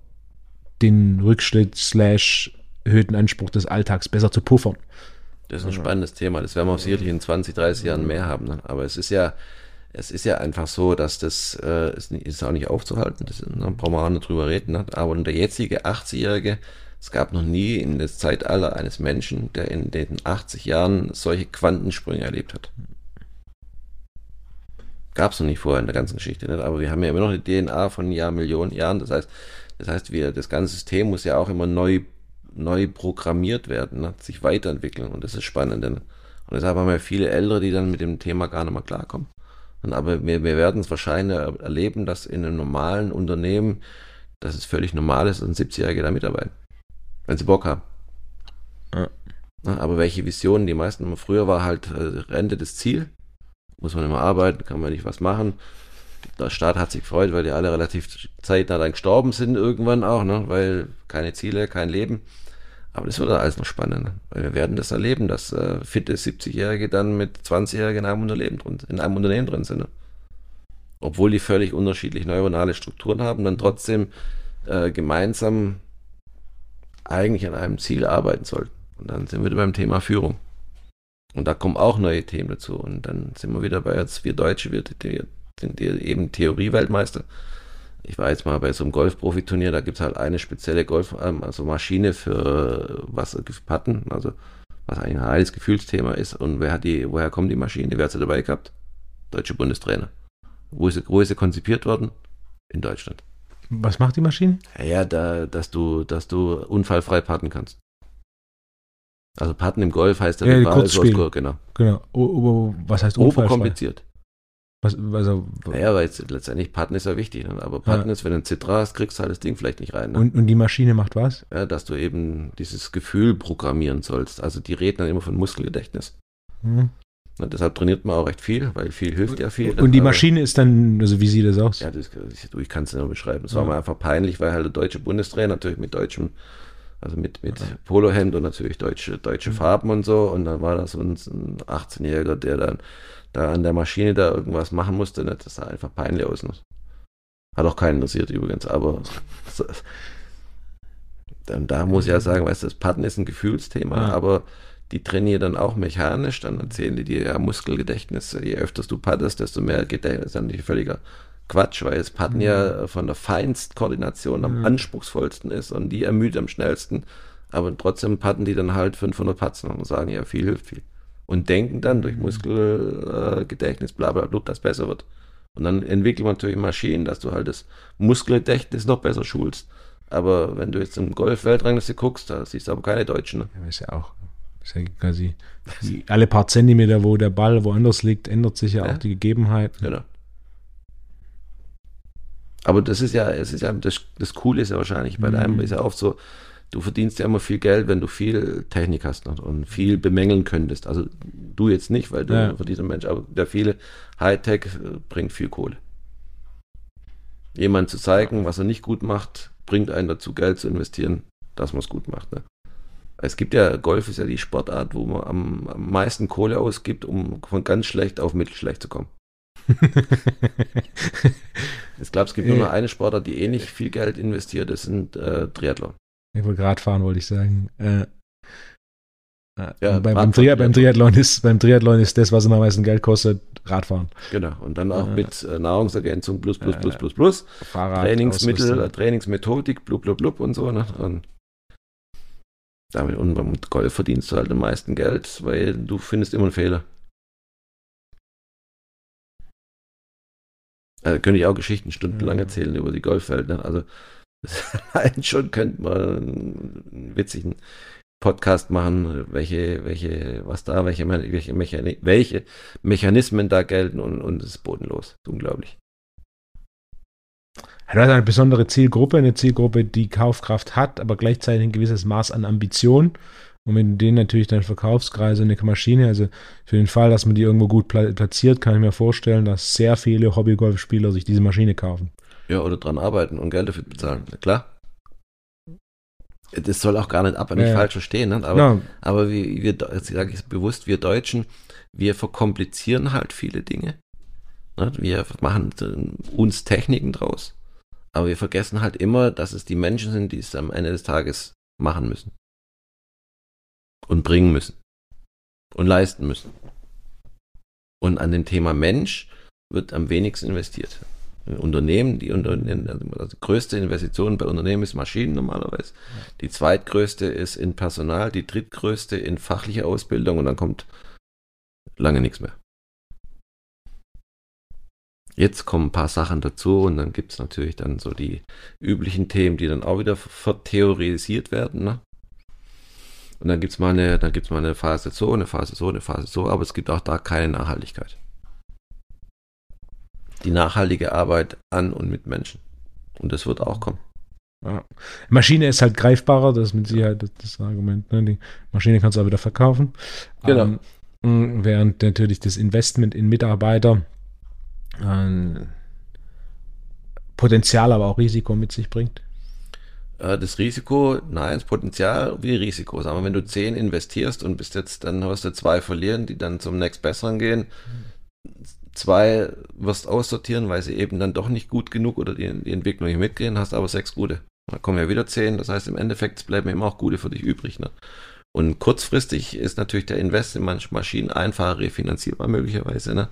den Rückschritt slash erhöhten Anspruch des Alltags besser zu puffern? Das ist ein spannendes Thema. Das werden wir sicherlich in 20, 30 Jahren mehr haben. Ne? Aber es ist ja, es ist ja einfach so, dass das äh, ist, ist auch nicht aufzuhalten, das da ne, brauchen wir auch nicht drüber reden. Ne? Aber der jetzige 80-Jährige, es gab noch nie in das Zeitalter eines Menschen, der in den 80 Jahren solche Quantensprünge erlebt hat. Gab es noch nicht vorher in der ganzen Geschichte, nicht? aber wir haben ja immer noch eine DNA von Jahr, Millionen Jahren. Das heißt, das heißt, wir, das ganze System muss ja auch immer neu, neu programmiert werden, ne? sich weiterentwickeln und das ist spannend. Denn Und deshalb haben wir viele Ältere, die dann mit dem Thema gar nicht mehr klarkommen. Und aber wir, wir werden es wahrscheinlich erleben, dass in einem normalen Unternehmen, dass es völlig normal ist, dass ein 70-Jähriger da mitarbeiten. Wenn sie Bock haben. Ja. Aber welche Visionen, die meisten, früher war halt äh, Rente das Ziel. Muss man immer arbeiten, kann man nicht was machen. Der Staat hat sich gefreut, weil die alle relativ zeitnah dann gestorben sind irgendwann auch, ne? weil keine Ziele, kein Leben. Aber das wird alles noch spannend, weil wir werden das erleben, dass äh, fitte 70-Jährige dann mit 20-Jährigen in einem Unternehmen drin, in einem Unternehmen drin sind. Ne? Obwohl die völlig unterschiedliche neuronale Strukturen haben, dann trotzdem äh, gemeinsam eigentlich an einem Ziel arbeiten sollten. Und dann sind wir wieder beim Thema Führung. Und da kommen auch neue Themen dazu. Und dann sind wir wieder bei jetzt, wir Deutsche, wir sind eben Theorie-Weltmeister. Ich war jetzt mal bei so einem Golf-Profi-Turnier, da gibt es halt eine spezielle Golf, ähm, also Maschine für Wasserpatten, also was eigentlich ein heiles Gefühlsthema ist. Und wer hat die, woher kommt die Maschine? Wer hat sie dabei gehabt? Deutsche Bundestrainer. Wo ist, sie, wo ist sie konzipiert worden? In Deutschland. Was macht die Maschine? Ja, da, dass du, dass du unfallfrei patten kannst. Also Patten im Golf heißt ja, Ball Kurzspiel. genau. Genau. O, was heißt unfallfrei? Oberkompliziert. Was, also, naja, weil jetzt letztendlich Patten ist ja wichtig. Ne? Aber Patten ja. ist, wenn du ein Zitra hast, kriegst du halt das Ding vielleicht nicht rein. Ne? Und, und die Maschine macht was? Ja, dass du eben dieses Gefühl programmieren sollst. Also die reden dann immer von Muskelgedächtnis. Hm. Und deshalb trainiert man auch recht viel, weil viel hilft ja viel. Und die Maschine ist dann, also wie sieht das aus? Ja, das, ich kann es nicht nur beschreiben. Es ja. war mir einfach peinlich, weil halt der deutsche Bundestrainer natürlich mit deutschem, also mit, mit Polohemd und natürlich deutsche, deutsche mhm. Farben und so. Und dann war das so ein, ein 18-Jähriger, der dann da an der Maschine da irgendwas machen musste. Ne? Das sah einfach peinlich aus. Ne? Hat auch keinen interessiert übrigens, aber dann, da muss ich ja sagen, weißt du, das Patten ist ein Gefühlsthema, ja. aber die trainieren dann auch mechanisch, dann erzählen die dir ja Muskelgedächtnis, je öfter du paddest, desto mehr Gedächtnis, ist natürlich völliger Quatsch, weil Padden mhm. ja von der Feinstkoordination am mhm. anspruchsvollsten ist und die ermüdet am schnellsten, aber trotzdem padden die dann halt 500 Patzen und sagen, ja, viel hilft viel. Und denken dann durch mhm. Muskelgedächtnis, bla bla bla, dass besser wird. Und dann entwickelt man natürlich Maschinen, dass du halt das Muskelgedächtnis noch besser schulst. Aber wenn du jetzt im Golf-Weltrangliste guckst, da siehst du aber keine Deutschen. Ne? Ja, ist ja auch ist ja quasi alle paar Zentimeter, wo der Ball woanders liegt, ändert sich ja, ja. auch die Gegebenheit. Genau. Aber das ist ja, es ist ja, das, das Coole ist ja wahrscheinlich, bei mhm. deinem ist ja oft so, du verdienst ja immer viel Geld, wenn du viel Technik hast und viel bemängeln könntest. Also du jetzt nicht, weil du ja. für diesen Mensch, aber der viele Hightech bringt viel Kohle. Jemand zu zeigen, was er nicht gut macht, bringt einen dazu, Geld zu investieren, dass man es gut macht. Ne? Es gibt ja, Golf ist ja die Sportart, wo man am, am meisten Kohle ausgibt, um von ganz schlecht auf mittelschlecht zu kommen. ich glaube, es gibt nur noch eine Sportart, die ähnlich viel Geld investiert, das sind äh, Triathlon. Ich wollte gerade fahren, wollte ich sagen. Äh, äh ja, beim, beim, Tri beim, Triathlon ist, beim Triathlon ist das, was am meisten Geld kostet, Radfahren. Genau. Und dann auch äh, mit äh, Nahrungsergänzung plus, plus, plus, plus, plus. Fahrrad, Trainingsmittel, Trainingsmethodik, blub, blub, blub und so. Ne? Und damit und beim Golf verdienst du halt am meisten Geld, weil du findest immer einen Fehler. Also könnte ich auch Geschichten stundenlang erzählen über die Golfwelt. Ne? Also allein schon könnte man einen witzigen Podcast machen, welche, welche, was da, welche, welche, welche Mechanismen da gelten und, und es ist bodenlos. unglaublich. Du hast eine besondere Zielgruppe, eine Zielgruppe, die Kaufkraft hat, aber gleichzeitig ein gewisses Maß an Ambition. Und wenn du denen natürlich dann Verkaufskreise eine Maschine, also für den Fall, dass man die irgendwo gut platziert, kann ich mir vorstellen, dass sehr viele Hobbygolfspieler sich diese Maschine kaufen. Ja, oder dran arbeiten und Geld dafür bezahlen. Klar. Das soll auch gar nicht ab, nicht ja, falsch verstehen, ne? aber, ja. aber wir, wir jetzt sage ich bewusst, wir Deutschen, wir verkomplizieren halt viele Dinge. Ne? Wir machen uns Techniken draus. Aber wir vergessen halt immer, dass es die Menschen sind, die es am Ende des Tages machen müssen. Und bringen müssen. Und leisten müssen. Und an dem Thema Mensch wird am wenigsten investiert. Unternehmen, die, Unternehmen, also die größte Investition bei Unternehmen ist Maschinen normalerweise. Die zweitgrößte ist in Personal, die drittgrößte in fachliche Ausbildung und dann kommt lange nichts mehr. Jetzt kommen ein paar Sachen dazu und dann gibt es natürlich dann so die üblichen Themen, die dann auch wieder vertheorisiert werden. Ne? Und dann gibt es mal, eine, mal eine Phase so, eine Phase so, eine Phase so, aber es gibt auch da keine Nachhaltigkeit. Die nachhaltige Arbeit an und mit Menschen. Und das wird auch kommen. Ja. Maschine ist halt greifbarer, das ist mit Sicherheit das, das Argument. Ne? Die Maschine kannst du auch wieder verkaufen. Genau. Ähm, während natürlich das Investment in Mitarbeiter äh, Potenzial, aber auch Risiko mit sich bringt. Äh, das Risiko, nein, das Potenzial wie Risiko. Sagen wir, wenn du zehn investierst und bist jetzt, dann hast du zwei verlieren, die dann zum nächst besseren gehen. Zwei wirst aussortieren, weil sie eben dann doch nicht gut genug oder die, die Entwicklung nicht mitgehen, hast aber sechs gute. Dann kommen ja wieder zehn. Das heißt, im Endeffekt bleiben immer auch gute für dich übrig. Ne? Und kurzfristig ist natürlich der Invest in manche Maschinen einfacher refinanzierbar möglicherweise. Ne?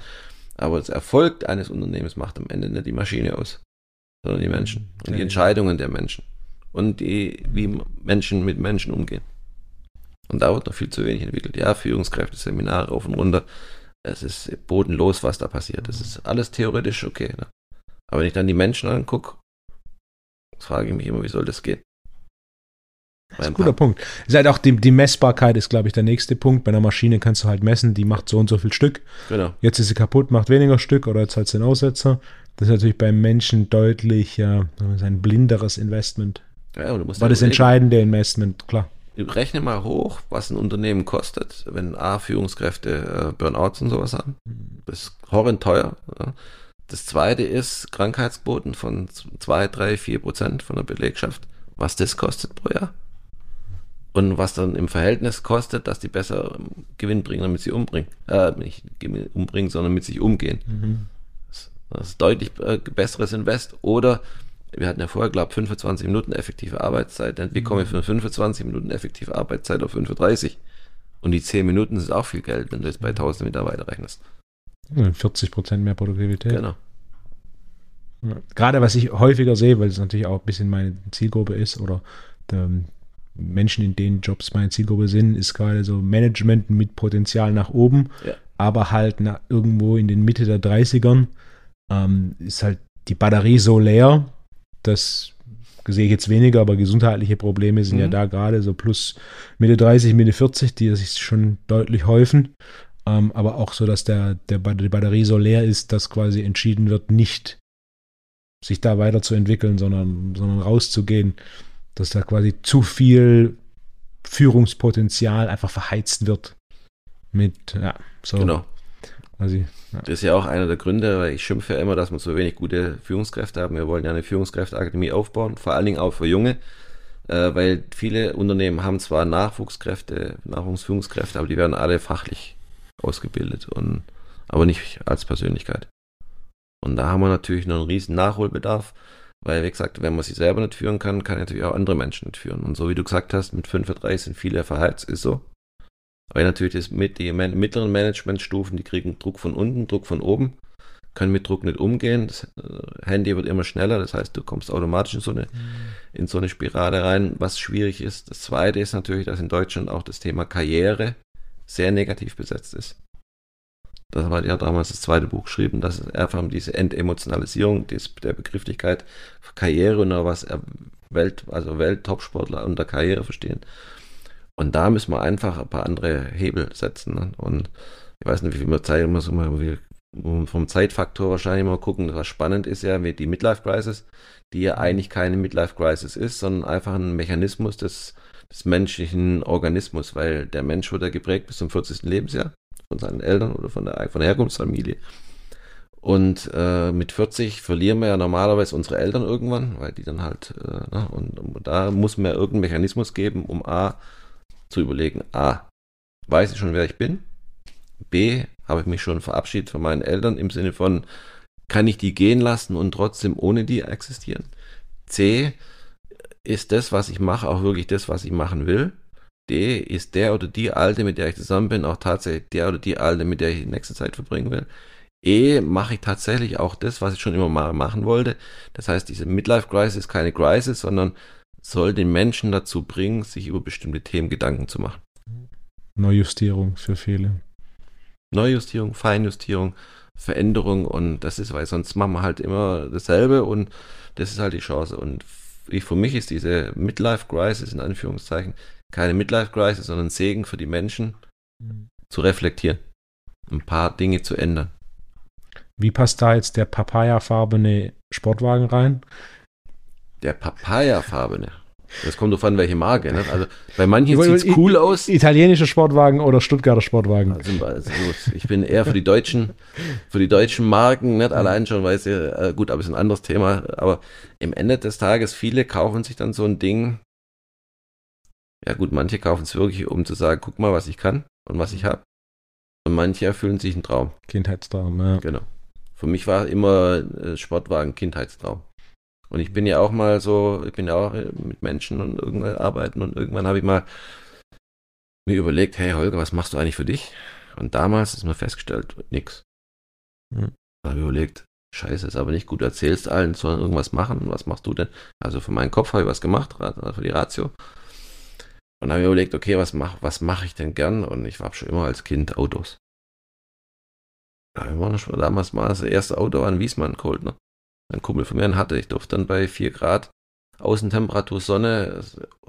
Aber das Erfolg eines Unternehmens macht am Ende nicht die Maschine aus, sondern die Menschen und die Entscheidungen der Menschen und die, wie Menschen mit Menschen umgehen. Und da wird noch viel zu wenig entwickelt. Ja, Führungskräfte, Seminare auf und runter. Es ist bodenlos, was da passiert. Das ist alles theoretisch okay. Ne? Aber wenn ich dann die Menschen angucke, frage ich mich immer, wie soll das gehen? Das ist ein guter Punkt. Ist halt auch die, die Messbarkeit ist, glaube ich, der nächste Punkt. Bei einer Maschine kannst du halt messen, die macht so und so viel Stück. Genau. Jetzt ist sie kaputt, macht weniger Stück oder jetzt halt den Aussetzer. Das ist natürlich beim Menschen deutlich ja, ein blinderes Investment. Ja, du musst War das entscheidende Investment, klar. Rechne mal hoch, was ein Unternehmen kostet, wenn A, Führungskräfte äh, Burnouts und sowas haben. Das ist horrend teuer. Ja. Das zweite ist Krankheitsquoten von 2, 3, 4 Prozent von der Belegschaft. Was das kostet pro Jahr. Und was dann im Verhältnis kostet, dass die besser Gewinn bringen, damit sie umbringen. Äh, nicht umbringen, sondern mit sich umgehen. Mhm. Das ist deutlich äh, besseres Invest. Oder wir hatten ja vorher, glaube ich, 25 Minuten effektive Arbeitszeit. Wie komme ich von 25 Minuten effektive Arbeitszeit auf 35? Und die 10 Minuten sind auch viel Geld, wenn du jetzt bei 1000 Mitarbeitern rechnest. 40 Prozent mehr Produktivität. Genau. Gerade was ich häufiger sehe, weil es natürlich auch ein bisschen meine Zielgruppe ist oder Menschen, in denen Jobs meine Zielgruppe sind, ist gerade so Management mit Potenzial nach oben, ja. aber halt irgendwo in den Mitte der 30ern ähm, ist halt die Batterie so leer, das sehe ich jetzt weniger, aber gesundheitliche Probleme sind mhm. ja da gerade so plus Mitte 30, Mitte 40, die sich schon deutlich häufen. Ähm, aber auch so, dass der, der, die Batterie so leer ist, dass quasi entschieden wird, nicht sich da weiterzuentwickeln, sondern, sondern rauszugehen. Dass da quasi zu viel Führungspotenzial einfach verheizt wird. Mit, ja, so. Genau. Also, ja. Das ist ja auch einer der Gründe, weil ich schimpfe ja immer, dass wir so wenig gute Führungskräfte haben. Wir wollen ja eine Führungskräfteakademie aufbauen, vor allen Dingen auch für Junge, äh, weil viele Unternehmen haben zwar Nachwuchskräfte, Nachwuchsführungskräfte, aber die werden alle fachlich ausgebildet und aber nicht als Persönlichkeit. Und da haben wir natürlich noch einen riesen Nachholbedarf, weil, wie gesagt, wenn man sich selber nicht führen kann, kann natürlich auch andere Menschen nicht führen. Und so wie du gesagt hast, mit 35 sind viele verheizt, ist so. Weil natürlich das mit die mittleren Managementstufen, die kriegen Druck von unten, Druck von oben, können mit Druck nicht umgehen. Das äh, Handy wird immer schneller, das heißt, du kommst automatisch in so eine, mhm. in so eine Spirale rein, was schwierig ist. Das zweite ist natürlich, dass in Deutschland auch das Thema Karriere sehr negativ besetzt ist. Das war ja damals das zweite Buch geschrieben, dass einfach diese Entemotionalisierung der Begrifflichkeit Karriere und was Welt, also Welt-Topsportler unter Karriere verstehen. Und da müssen wir einfach ein paar andere Hebel setzen. Ne? Und ich weiß nicht, wie viel wir Zeit muss wir vom Zeitfaktor wahrscheinlich mal gucken. Was spannend ist ja, wie die Midlife Crisis, die ja eigentlich keine Midlife Crisis ist, sondern einfach ein Mechanismus des, des menschlichen Organismus, weil der Mensch wurde geprägt bis zum 40. Lebensjahr von seinen Eltern oder von der, von der Herkunftsfamilie. Und äh, mit 40 verlieren wir ja normalerweise unsere Eltern irgendwann, weil die dann halt, äh, ne, und, und da muss man ja irgendeinen Mechanismus geben, um A, zu überlegen, A, weiß ich schon, wer ich bin? B, habe ich mich schon verabschiedet von meinen Eltern im Sinne von, kann ich die gehen lassen und trotzdem ohne die existieren? C, ist das, was ich mache, auch wirklich das, was ich machen will? D, ist der oder die Alte, mit der ich zusammen bin, auch tatsächlich der oder die Alte, mit der ich die nächste Zeit verbringen will? E, mache ich tatsächlich auch das, was ich schon immer mal machen wollte? Das heißt, diese Midlife Crisis ist keine Crisis, sondern soll den Menschen dazu bringen, sich über bestimmte Themen Gedanken zu machen. Neujustierung für viele. Neujustierung, Feinjustierung, Veränderung und das ist, weil sonst machen wir halt immer dasselbe und das ist halt die Chance. Und für mich ist diese Midlife-Crisis in Anführungszeichen keine Midlife-Crisis, sondern Segen für die Menschen, mhm. zu reflektieren, ein paar Dinge zu ändern. Wie passt da jetzt der papayafarbene Sportwagen rein? Der papayafarbene. Das kommt drauf an, welche Marke. Ne? Also bei manchen sieht es cool aus. Italienische Sportwagen oder Stuttgarter Sportwagen. Also, also, ich bin eher für die deutschen, für die deutschen Marken, nicht allein schon, weil sie, äh, gut, aber es ist ein anderes Thema. Aber im Ende des Tages, viele kaufen sich dann so ein Ding. Ja gut, manche kaufen es wirklich, um zu sagen, guck mal, was ich kann und was ich habe. Und manche erfüllen sich einen Traum. Kindheitstraum, ja. Genau. Für mich war immer äh, Sportwagen Kindheitstraum. Und ich bin ja auch mal so, ich bin ja auch äh, mit Menschen und irgendwann arbeiten und irgendwann habe ich mal mir überlegt, hey Holger, was machst du eigentlich für dich? Und damals ist mir festgestellt, nix. Hm. Da habe ich überlegt, scheiße, ist aber nicht gut, du erzählst allen, sollen irgendwas machen. Was machst du denn? Also für meinen Kopf habe ich was gemacht, für die Ratio. Und habe mir überlegt, okay, was mache was mach ich denn gern? Und ich war schon immer als Kind Autos. Wir waren schon damals mal das erste Auto an Wiesmann geholt, ne? Ein Kumpel von mir hatte. Ich durfte dann bei 4 Grad Außentemperatur Sonne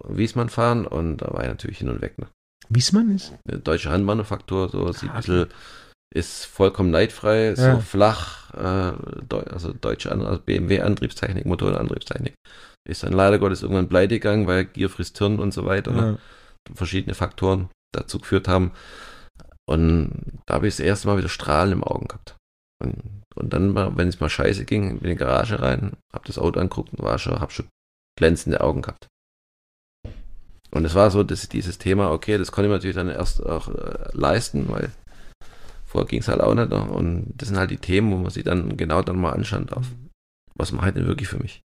Wiesmann fahren und da war ich natürlich hin und weg. Ne? Wiesmann ist? Eine deutsche Handmanufaktur, so sieht ein bisschen, ist vollkommen neidfrei, ja. so flach, äh, also deutsche also BMW-Antriebstechnik, Motorenantriebstechnik. Ist dann leider Gottes irgendwann pleite gegangen, weil Gier frisst Hirn und so weiter. Ne? Ja. Ne? Verschiedene Faktoren dazu geführt haben. Und da habe ich das erste Mal wieder Strahlen im Augen gehabt. Und, und dann, wenn es mal scheiße ging, bin in die Garage rein, habe das Auto angeguckt und war schon, habe schon glänzende Augen gehabt. Und es war so, dass dieses Thema, okay, das konnte ich natürlich dann erst auch äh, leisten, weil vorher ging es halt auch nicht. Und das sind halt die Themen, wo man sich dann genau dann mal anschauen darf. Was mache ich denn wirklich für mich?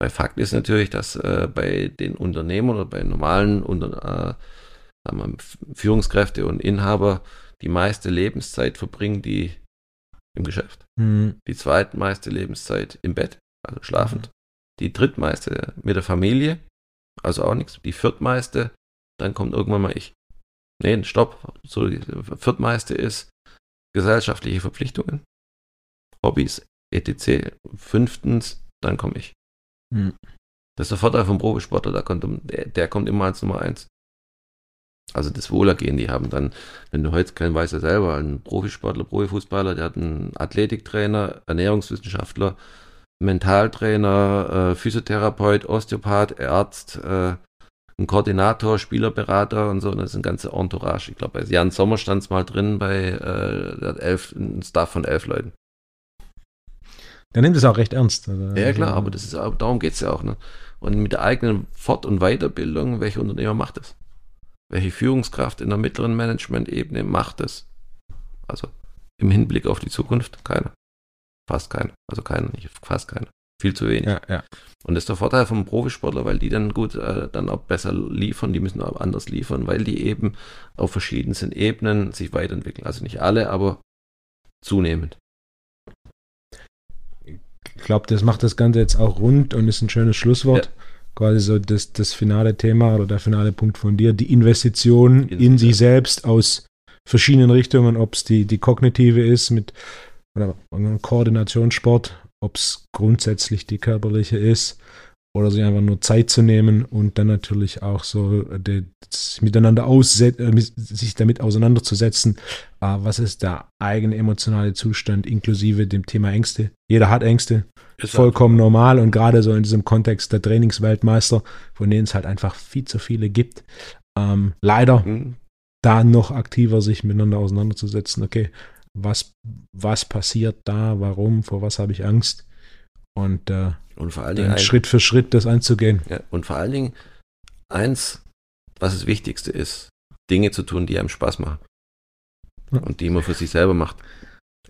Weil Fakt ist natürlich, dass äh, bei den Unternehmern oder bei normalen Unter äh, wir, Führungskräfte und Inhaber die meiste Lebenszeit verbringen, die im Geschäft. Mhm. Die zweitmeiste Lebenszeit im Bett, also schlafend. Die drittmeiste mit der Familie, also auch nichts. Die viertmeiste, dann kommt irgendwann mal ich. Nee, stopp. So, die viertmeiste ist gesellschaftliche Verpflichtungen, Hobbys, etc. Fünftens, dann komme ich. Mhm. Das ist der Vorteil vom Profisportler, der kommt, der, der kommt immer als Nummer eins. Also das Wohlergehen, die haben dann, wenn du heute kein weißt ja selber, ein Profisportler, Profifußballer, der hat einen Athletiktrainer, Ernährungswissenschaftler, Mentaltrainer, äh, Physiotherapeut, Osteopath, Arzt, äh, ein Koordinator, Spielerberater und so, und das ist ein ganze Entourage. Ich glaube, bei Jan Sommer stand es mal drin bei äh, elf, ein Staff von elf Leuten. Der nimmt es auch recht ernst. Also, ja, klar, aber das ist, darum geht es ja auch. Ne? Und mit der eigenen Fort- und Weiterbildung, welcher Unternehmer macht das? Welche Führungskraft in der mittleren Management-Ebene macht es? Also im Hinblick auf die Zukunft? Keiner. Fast keiner. Also keiner, nicht fast keiner. Viel zu wenig. Ja, ja. Und das ist der Vorteil vom Profisportler, weil die dann gut, äh, dann auch besser liefern, die müssen auch anders liefern, weil die eben auf verschiedensten Ebenen sich weiterentwickeln. Also nicht alle, aber zunehmend. Ich glaube, das macht das Ganze jetzt auch rund und ist ein schönes Schlusswort. Ja quasi so das, das finale Thema oder der finale Punkt von dir, die Investition in, in sich selbst aus verschiedenen Richtungen, ob es die, die kognitive ist mit oder Koordinationssport, ob es grundsätzlich die körperliche ist oder sich einfach nur Zeit zu nehmen und dann natürlich auch so die, miteinander äh, sich damit auseinanderzusetzen, äh, was ist der eigene emotionale Zustand inklusive dem Thema Ängste. Jeder hat Ängste, ist vollkommen einfach. normal und gerade so in diesem Kontext der Trainingsweltmeister, von denen es halt einfach viel zu viele gibt, ähm, leider mhm. da noch aktiver sich miteinander auseinanderzusetzen. Okay, was, was passiert da, warum, vor was habe ich Angst? Und, äh, und vor allen Dingen Schritt für Schritt das anzugehen. Ja, und vor allen Dingen eins, was das Wichtigste ist, Dinge zu tun, die einem Spaß machen. Ja. Und die man für sich selber macht.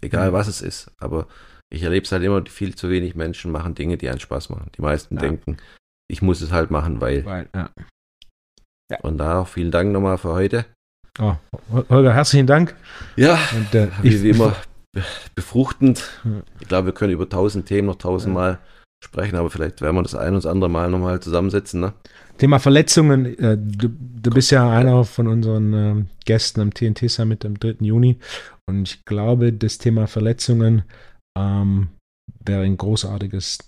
Egal was es ist. Aber ich erlebe es halt immer, viel zu wenig Menschen machen Dinge, die einen Spaß machen. Die meisten denken, ich muss es halt machen, weil. weil. Und da auch vielen Dank nochmal für heute. Oh, Holger, herzlichen Dank. Ja, und, äh, wie, wie immer befruchtend. Ich glaube, wir können über tausend Themen noch tausendmal sprechen, aber vielleicht werden wir das ein oder andere Mal nochmal zusammensetzen. Ne? Thema Verletzungen. Äh, du, du, bist ja einer von unseren äh, Gästen am TNT Summit am 3. Juni und ich glaube, das Thema Verletzungen ähm, wäre ein großartiges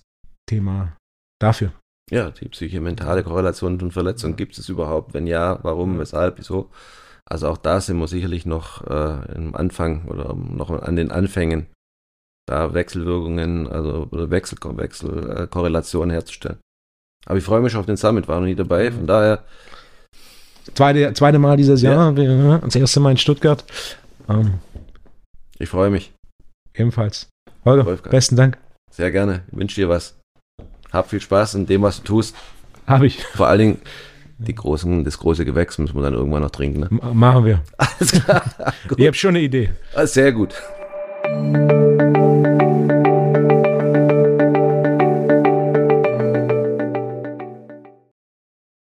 Thema dafür. Ja, die psychomentale Korrelation von Verletzungen, gibt es überhaupt? Wenn ja, warum, weshalb, wieso? Also auch da sind wir sicherlich noch äh, im Anfang oder noch an den Anfängen, da Wechselwirkungen, also oder Wechsel, Wechselkorrelationen äh, herzustellen. Aber ich freue mich auf den Summit, war noch nie dabei, von daher. Zweite, zweite Mal dieses Jahr, ja. das erste Mal in Stuttgart. Ähm, ich freue mich. Ebenfalls. Holger, Wolfgang. besten Dank. Sehr gerne. Ich wünsche dir was. Hab viel Spaß in dem, was du tust. Habe ich. Vor allen Dingen die großen, das große Gewächs müssen wir dann irgendwann noch trinken. Ne? Machen wir. Alles klar. ich habe schon eine Idee. Ah, sehr gut.